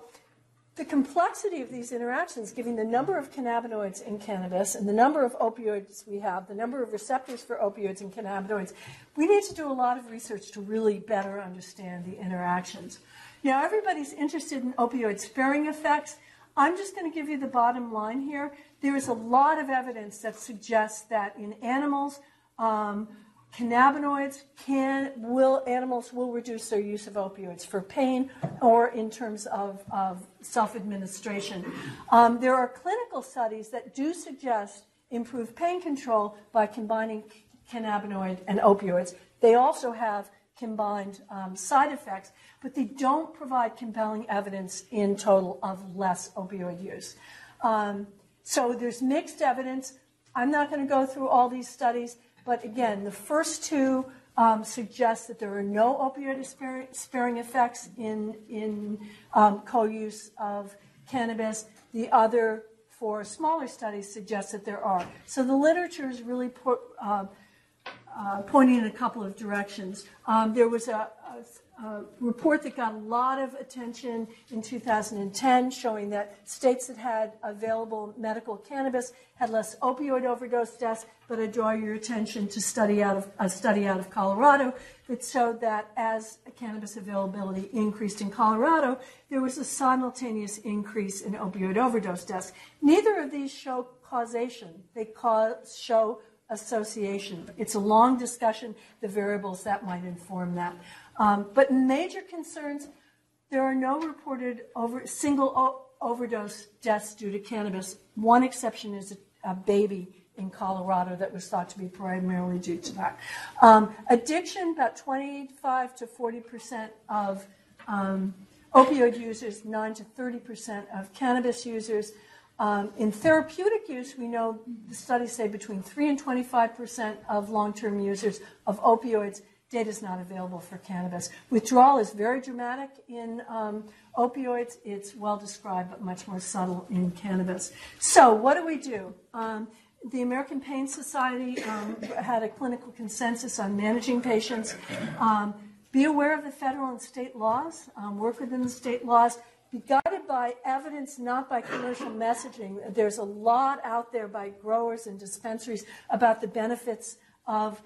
the complexity of these interactions, given the number of cannabinoids in cannabis and the number of opioids we have, the number of receptors for opioids and cannabinoids, we need to do a lot of research to really better understand the interactions. Now, everybody's interested in opioid sparing effects. I'm just going to give you the bottom line here. There is a lot of evidence that suggests that in animals, um, cannabinoids can will animals will reduce their use of opioids for pain or in terms of, of self-administration. Um, there are clinical studies that do suggest improved pain control by combining cannabinoid and opioids. They also have combined um, side effects but they don't provide compelling evidence in total of less opioid use. Um, so there's mixed evidence. I'm not going to go through all these studies, but again, the first two um, suggest that there are no opioid sparing effects in, in um, co use of cannabis. The other four smaller studies suggest that there are. So the literature is really po- uh, uh, pointing in a couple of directions. Um, there was a, a, report that got a lot of attention in 2010 showing that states that had available medical cannabis had less opioid overdose deaths, but I draw your attention to study out of, a study out of Colorado that showed that as cannabis availability increased in Colorado, there was a simultaneous increase in opioid overdose deaths. Neither of these show causation. They cause, show association. It's a long discussion, the variables that might inform that. Um, but major concerns, there are no reported over, single o- overdose deaths due to cannabis. One exception is a, a, baby in Colorado that was thought to be primarily due to that. Um, addiction, about 25 to 40 percent of um, opioid users, 9 to 30 percent of cannabis users. Um, in therapeutic use, we know the studies say between 3 and 25 percent of long term users of opioids. Data is not available for cannabis. Withdrawal is very dramatic in um, opioids. It's well described, but much more subtle in cannabis. So, what do we do? Um, the American Pain Society um, had a clinical consensus on managing patients. Um, be aware of the federal and state laws, um, work within the state laws, be guided by evidence, not by commercial messaging. There's a lot out there by growers and dispensaries about the benefits of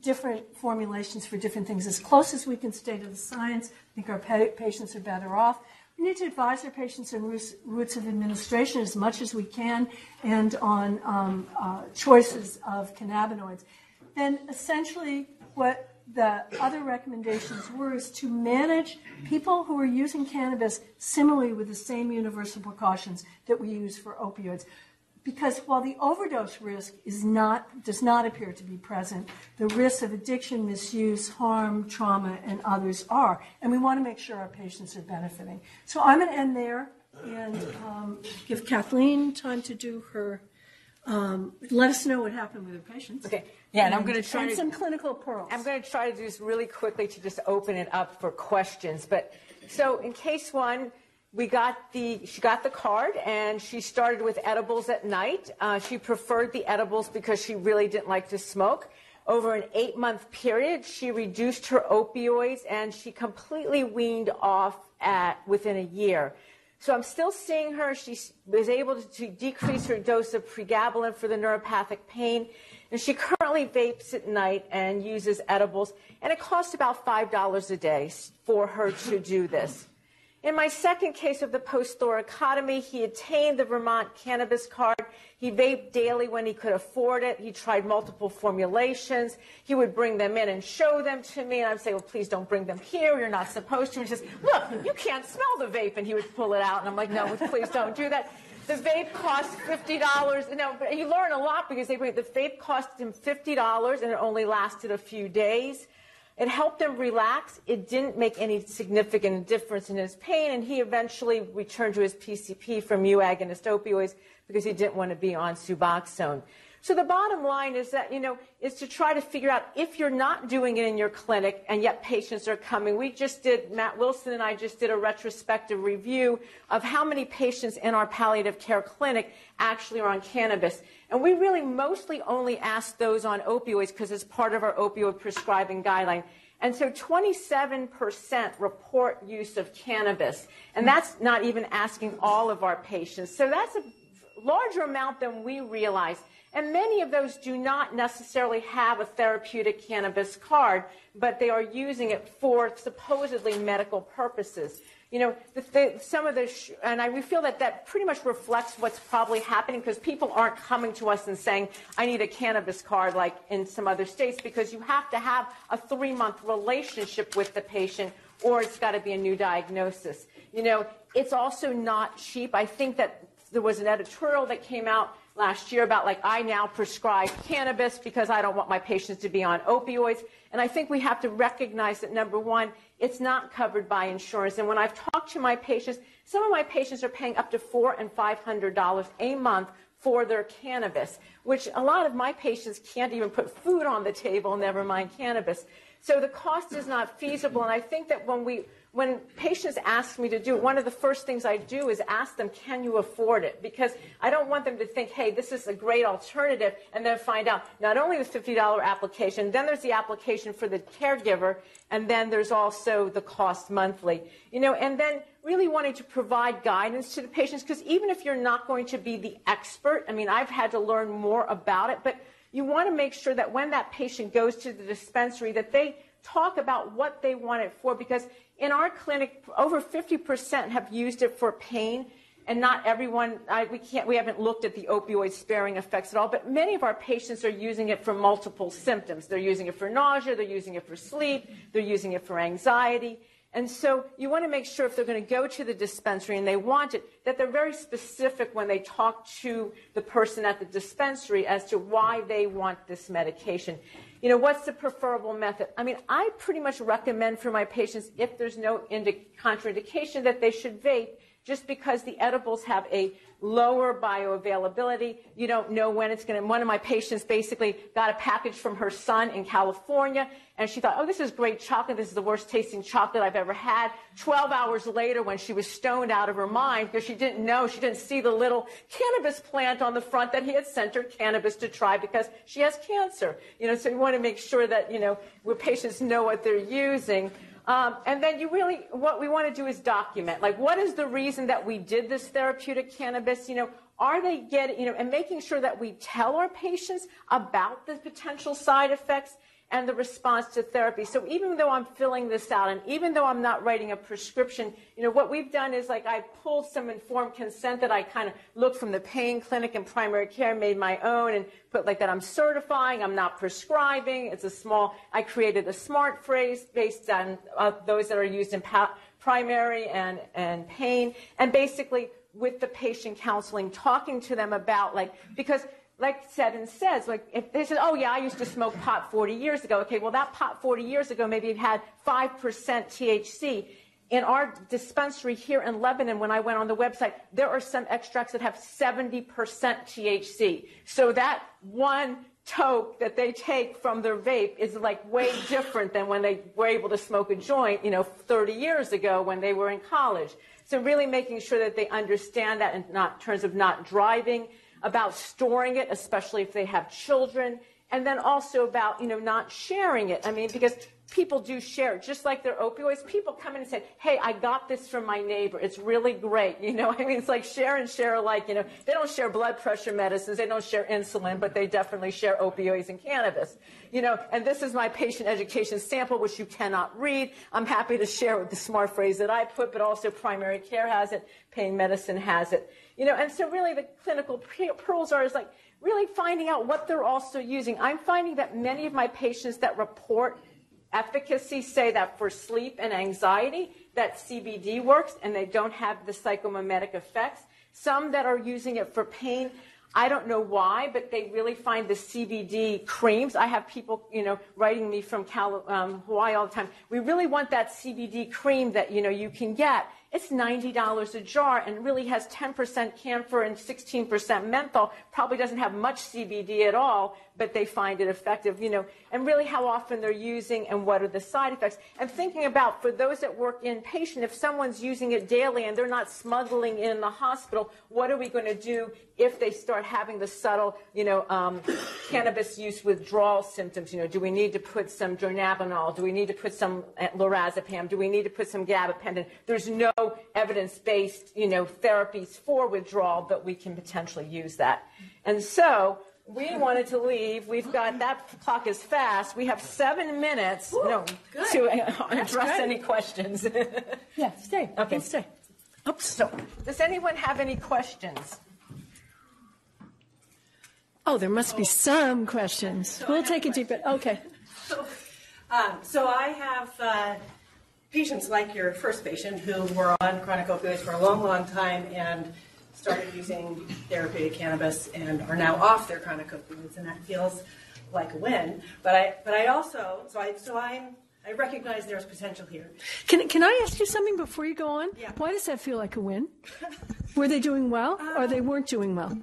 different formulations for different things. As close as we can stay to the science, I think our pa- patients are better off. We need to advise our patients on routes of administration as much as we can and on um, uh, choices of cannabinoids. Then essentially, what the other recommendations were is to manage people who are using cannabis similarly with the same universal precautions that we use for opioids. Because while the overdose risk is not, does not appear to be present, the risks of addiction, misuse, harm, trauma, and others are. And we want to make sure our patients are benefiting. So I'm going to end there and um, give Kathleen time to do her um, let us know what happened with her patients. Okay. Yeah, and, and I'm going to try to, some clinical pearls. I'm going to try to do this really quickly to just open it up for questions. But so in case one, we got the she got the card and she started with edibles at night. Uh, she preferred the edibles because she really didn't like to smoke. Over an eight month period, she reduced her opioids and she completely weaned off at within a year. So I'm still seeing her. She was able to, to decrease her dose of pregabalin for the neuropathic pain. And she currently vapes at night and uses edibles. And it costs about $5 a day for her to do this. In my second case of the post-thoracotomy, he attained the Vermont cannabis card. He vaped daily when he could afford it. He tried multiple formulations. He would bring them in and show them to me, and I'd say, well, please don't bring them here. You're not supposed to. And he says, look, you can't smell the vape. And he would pull it out, and I'm like, no, please don't do that. The vape costs $50. No, but you learn a lot because they the vape cost him $50, and it only lasted a few days. It helped him relax. It didn't make any significant difference in his pain, and he eventually returned to his PCP from mu agonist opioids because he didn't want to be on Suboxone. So the bottom line is that, you know, is to try to figure out if you're not doing it in your clinic and yet patients are coming. We just did, Matt Wilson and I just did a retrospective review of how many patients in our palliative care clinic actually are on cannabis. And we really mostly only asked those on opioids because it's part of our opioid prescribing guideline. And so 27% report use of cannabis. And that's not even asking all of our patients. So that's a larger amount than we realize. And many of those do not necessarily have a therapeutic cannabis card, but they are using it for supposedly medical purposes you know, the, the, some of the, sh- and I we feel that that pretty much reflects what's probably happening because people aren't coming to us and saying, I need a cannabis card like in some other states because you have to have a three month relationship with the patient or it's got to be a new diagnosis. You know, it's also not cheap. I think that there was an editorial that came out last year about like I now prescribe cannabis because I don't want my patients to be on opioids. And I think we have to recognize that number one, it's not covered by insurance. And when I've talked to my patients, some of my patients are paying up to four and five hundred dollars a month for their cannabis, which a lot of my patients can't even put food on the table, never mind cannabis. So the cost is not feasible. And I think that when we when patients ask me to do one of the first things I do is ask them, can you afford it? Because I don't want them to think, hey, this is a great alternative, and then find out not only the $50 application, then there's the application for the caregiver, and then there's also the cost monthly. You know, and then really wanting to provide guidance to the patients, because even if you're not going to be the expert, I mean, I've had to learn more about it, but you want to make sure that when that patient goes to the dispensary that they talk about what they want it for because in our clinic over 50% have used it for pain and not everyone I, we can't we haven't looked at the opioid sparing effects at all but many of our patients are using it for multiple symptoms they're using it for nausea they're using it for sleep they're using it for anxiety and so you want to make sure if they're going to go to the dispensary and they want it, that they're very specific when they talk to the person at the dispensary as to why they want this medication. You know, what's the preferable method? I mean, I pretty much recommend for my patients, if there's no indi- contraindication, that they should vape just because the edibles have a lower bioavailability. You don't know when it's going to. One of my patients basically got a package from her son in California, and she thought, oh, this is great chocolate. This is the worst tasting chocolate I've ever had. 12 hours later, when she was stoned out of her mind because she didn't know, she didn't see the little cannabis plant on the front that he had sent her cannabis to try because she has cancer. You know, so you want to make sure that, you know, patients know what they're using. Um, and then you really, what we want to do is document. Like, what is the reason that we did this therapeutic cannabis? You know, are they getting, you know, and making sure that we tell our patients about the potential side effects and the response to therapy. So even though I'm filling this out and even though I'm not writing a prescription, you know, what we've done is like I pulled some informed consent that I kind of looked from the pain clinic and primary care, made my own and put like that I'm certifying, I'm not prescribing. It's a small, I created a smart phrase based on uh, those that are used in pa- primary and, and pain. And basically with the patient counseling, talking to them about like, because like Seddon says, like if they said, oh yeah, I used to smoke pot 40 years ago. Okay, well that pot 40 years ago maybe it had 5% THC. In our dispensary here in Lebanon, when I went on the website, there are some extracts that have 70% THC. So that one toke that they take from their vape is like way different than when they were able to smoke a joint, you know, 30 years ago when they were in college. So really making sure that they understand that in not, terms of not driving, about storing it, especially if they have children, and then also about, you know, not sharing it. I mean, because people do share just like their opioids. People come in and say, hey, I got this from my neighbor. It's really great. You know, I mean, it's like share and share alike. You know, they don't share blood pressure medicines. They don't share insulin, but they definitely share opioids and cannabis. You know, and this is my patient education sample, which you cannot read. I'm happy to share with the smart phrase that I put, but also primary care has it, pain medicine has it. You know, and so really the clinical pearls are is like really finding out what they're also using. I'm finding that many of my patients that report efficacy say that for sleep and anxiety that CBD works and they don't have the psychomimetic effects. Some that are using it for pain, I don't know why, but they really find the CBD creams. I have people, you know, writing me from um, Hawaii all the time. We really want that CBD cream that, you know, you can get it's $90 a jar and really has 10% camphor and 16% menthol. Probably doesn't have much CBD at all, but they find it effective, you know, and really how often they're using and what are the side effects. And thinking about for those that work inpatient, if someone's using it daily and they're not smuggling in the hospital, what are we going to do if they start having the subtle, you know, um, cannabis use withdrawal symptoms? You know, do we need to put some dronabinol? Do we need to put some lorazepam? Do we need to put some gabapentin? There's no evidence-based, you know, therapies for withdrawal, but we can potentially use that. And so we wanted to leave. We've got that clock is fast. We have seven minutes Ooh, no, to address any questions. yeah, stay. Okay, we'll stay. Oops. So, does anyone have any questions? Oh, there must be some questions. So we'll take a deep breath. Okay. So, um, so I have. Uh, patients like your first patient who were on chronic opioids for a long, long time and started using therapeutic cannabis and are now off their chronic opioids, and that feels like a win. But I, but I also, so I, so I'm, I recognize there's potential here. Can, can I ask you something before you go on? Yeah. Why does that feel like a win? Were they doing well, or um, they weren't doing well?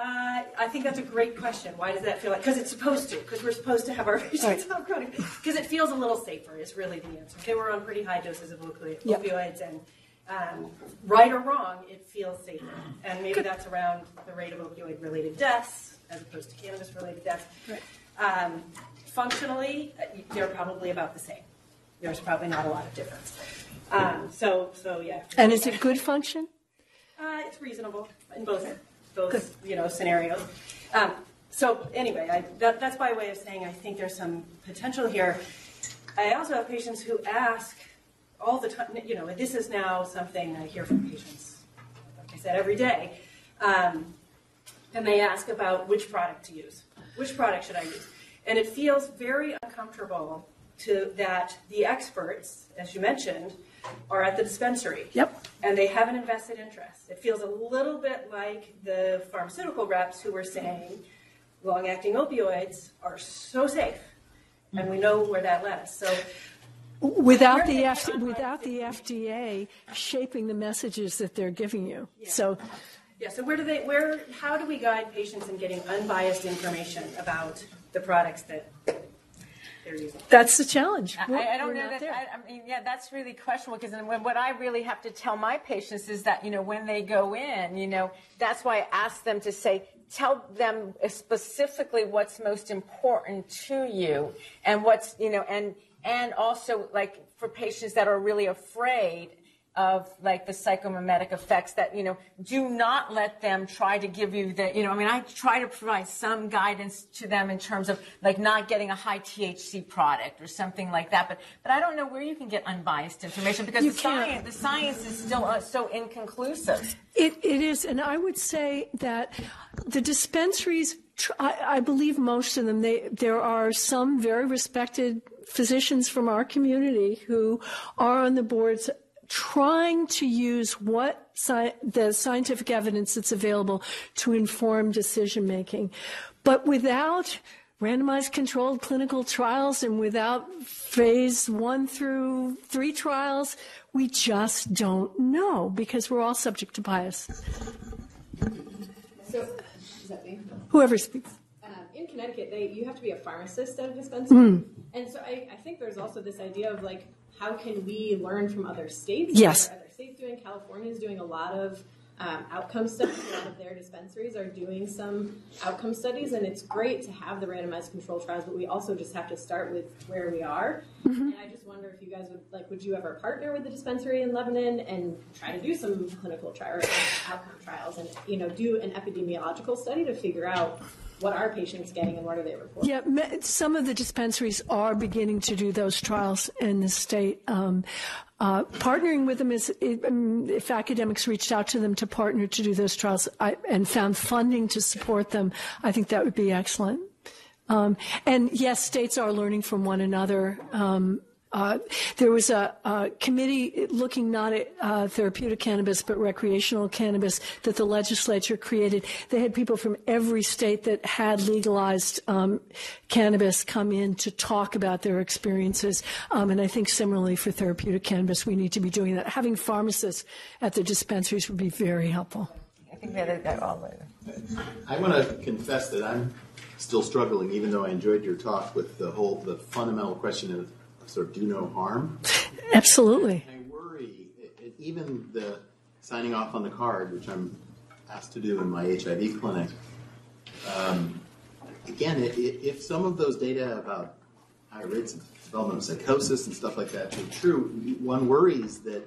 Uh, I think that's a great question. Why does that feel like? Because it's supposed to. Because we're supposed to have our patients on chronic. Because it feels a little safer. Is really the answer. They were on pretty high doses of opioid, Yep. opioids, and um, right or wrong, it feels safer. And maybe that's around the rate of opioid-related deaths as opposed to cannabis-related deaths. Right. Um, functionally, uh, they're probably about the same. There's probably not a lot of difference. Um, so, so yeah. And is it good function? Uh, it's reasonable in both both you know scenarios. Um, so anyway, I, that, that's by way of saying I think there's some potential here. I also have patients who ask all the time. You know, this is now something I hear from patients, like I said, every day, um, and they ask about which product to use. Which product should I use? And it feels very uncomfortable to that the experts, as you mentioned, are at the dispensary. Yep. And they have an invested interest. It feels a little bit like the pharmaceutical reps who were saying long acting opioids are so safe. And we know where that led us. So Without the F, without the FDA shaping the messages that they're giving you. So yeah, so where do they where how do we guide patients in getting unbiased information about the products that they're using? that's the challenge. I, I don't know that. I, I mean, yeah, that's really questionable because when, what I really have to tell my patients is that you know when they go in, you know, that's why I ask them to say, tell them specifically what's most important to you, and what's you know, and and also like for patients that are really afraid of like the psychomimetic effects that you know do not let them try to give you the you know i mean i try to provide some guidance to them in terms of like not getting a high thc product or something like that but but i don't know where you can get unbiased information because You the can't. science the science is still uh, so inconclusive It, it is, and I would say that the dispensaries, I, I believe most of them, they, there are some very respected physicians from our community who are on the boards trying to use what sci- the scientific evidence that's available to inform decision making. But without randomized controlled clinical trials and without phase one through three trials, we just don't know because we're all subject to bias. So, is that me? Whoever speaks. Um, in Connecticut, they you have to be a pharmacist at a dispensary, and so I, I think there's also this idea of like how can we learn from other states? Yes. Are other states doing? California is doing a lot of um, outcome studies. A lot of their dispensaries are doing some outcome studies, and it's great to have the randomized control trials. But we also just have to start with where we are. And I just wonder if you guys would like, would you ever partner with the dispensary in Lebanon and try to do some clinical trial or outcome trials, and you know, do an epidemiological study to figure out what are patients getting and what are they reporting? Yeah, me- some of the dispensaries are beginning to do those trials in the state. Um, uh, partnering with them is, um, if academics reached out to them to partner to do those trials I, and found funding to support them, I think that would be excellent. Um, and yes, states are learning from one another. Um, uh, there was a, a committee looking not at uh, therapeutic cannabis but recreational cannabis that the legislature created. They had people from every state that had legalized um, cannabis come in to talk about their experiences. Um, and I think similarly for therapeutic cannabis, we need to be doing that. Having pharmacists at the dispensaries would be very helpful. i think that that all later. I want to confess that I'm still struggling, even though I enjoyed your talk with the whole the fundamental question of sort of do no harm. Absolutely. I worry, it- it- even the signing off on the card, which I'm asked to do in my HIV clinic. Um, again, i- i- if some of those data about high rates of development of psychosis and stuff like that are true, one worries that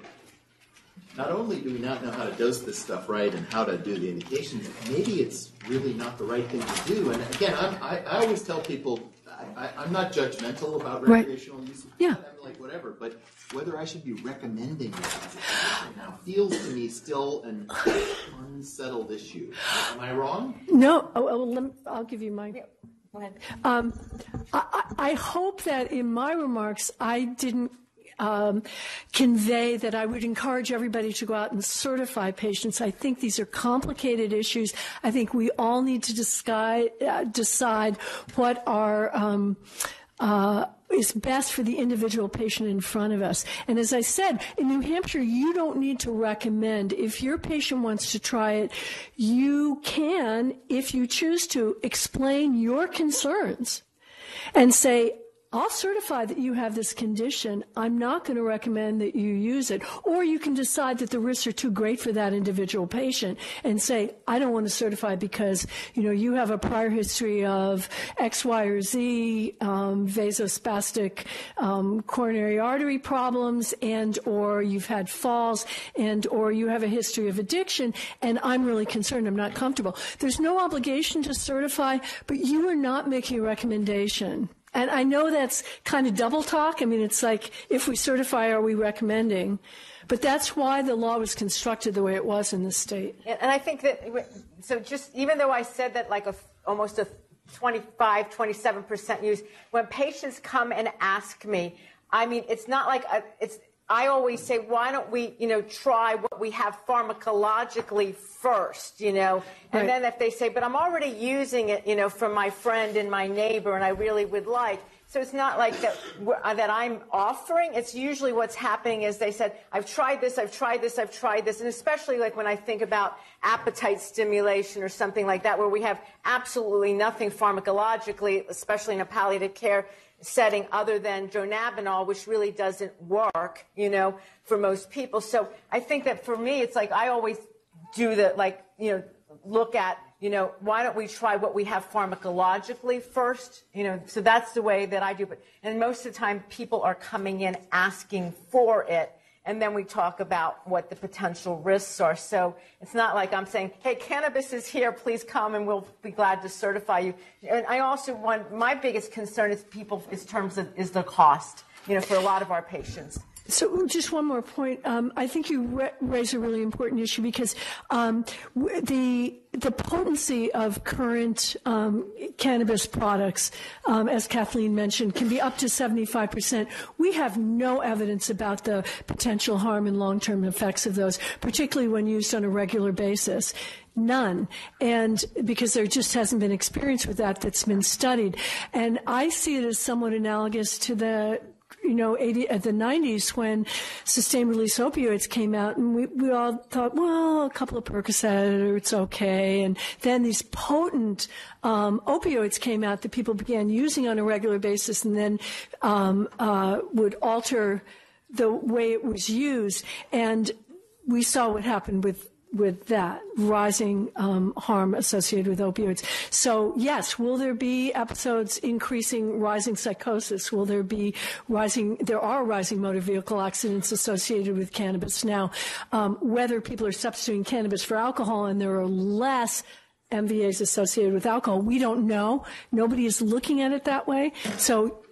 not only do we not know how to dose this stuff right and how to do the indications, maybe it's really not the right thing to do. And again, I'm, I, I always tell people I, I, I'm not judgmental about Right. recreational use. Of Yeah. I'm like whatever, but whether I should be recommending it as a physician now feels to me still an unsettled issue. Am I wrong? No, oh, oh, let me, I'll give you my. go ahead Um, I, I I hope that in my remarks I didn't um, convey that I would encourage everybody to go out and certify patients. I think these are complicated issues. I think we all need to decide, uh, decide what our um, uh, is best for the individual patient in front of us. And as I said, in New Hampshire, you don't need to recommend. If your patient wants to try it, you can, if you choose to, explain your concerns and say, I'll certify that you have this condition. I'm not going to recommend that you use it. Or you can decide that the risks are too great for that individual patient and say, I don't want to certify because, you know, you have a prior history of X, Y, or Z, um, vasospastic um, coronary artery problems and or you've had falls and or you have a history of addiction and I'm really concerned. I'm not comfortable. There's no obligation to certify, but you are not making a recommendation. And I know that's kind of double talk. I mean, it's like if we certify, are we recommending? But that's why the law was constructed the way it was in the state. And I think that, so just even though I said that like a, almost a 25, 27% use, when patients come and ask me, I mean, it's not like a, it's, I always say, why don't we, you know, try what we have pharmacologically first, you know? And right. then if they say, but I'm already using it, you know, from my friend and my neighbor and I really would like, so it's not like that uh, that I'm offering. It's usually what's happening is they said, I've tried this, I've tried this, I've tried this. And especially like when I think about appetite stimulation or something like that, where we have absolutely nothing pharmacologically, especially in a palliative care setting other than dronabinol, which really doesn't work, you know, for most people. So I think that for me, it's like I always do the, like, you know, look at, you know, why don't we try what we have pharmacologically first? You know, so that's the way that I do it. And most of the time, people are coming in asking for it and then we talk about what the potential risks are. So it's not like I'm saying, hey, cannabis is here, please come and we'll be glad to certify you. And I also want, my biggest concern is people, in terms of, is the cost, you know, for a lot of our patients. So just one more point. Um, I think you re- raise a really important issue because um, the the potency of current um, cannabis products, um, as Kathleen mentioned, can be up to 75 percent. We have no evidence about the potential harm and long term effects of those, particularly when used on a regular basis. None. And because there just hasn't been experience with that that's been studied. And I see it as somewhat analogous to the you know, 80, at the 90s when sustained release opioids came out, and we, we all thought, well, a couple of Percocet, it's okay. And then these potent um, opioids came out that people began using on a regular basis and then um, uh, would alter the way it was used. And we saw what happened with with that rising um, harm associated with opioids. So yes, will there be episodes increasing rising psychosis? Will there be rising? There are rising motor vehicle accidents associated with cannabis now. Um, whether people are substituting cannabis for alcohol and there are less MVAs associated with alcohol, we don't know. Nobody is looking at it that way. So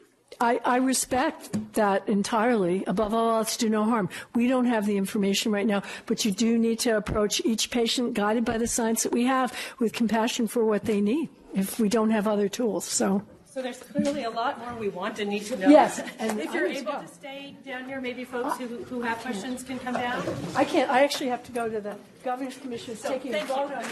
I, I, respect that entirely. Above all else, do no harm. We don't have the information right now, but you do need to approach each patient guided by the science that we have with compassion for what they need if we don't have other tools. So. So there's clearly a lot more we want and need to know. Yes, and if you're able to stay down here, maybe folks who, who have questions can come down. I can't. I actually have to go to the governor's commission. It's taking a vote on.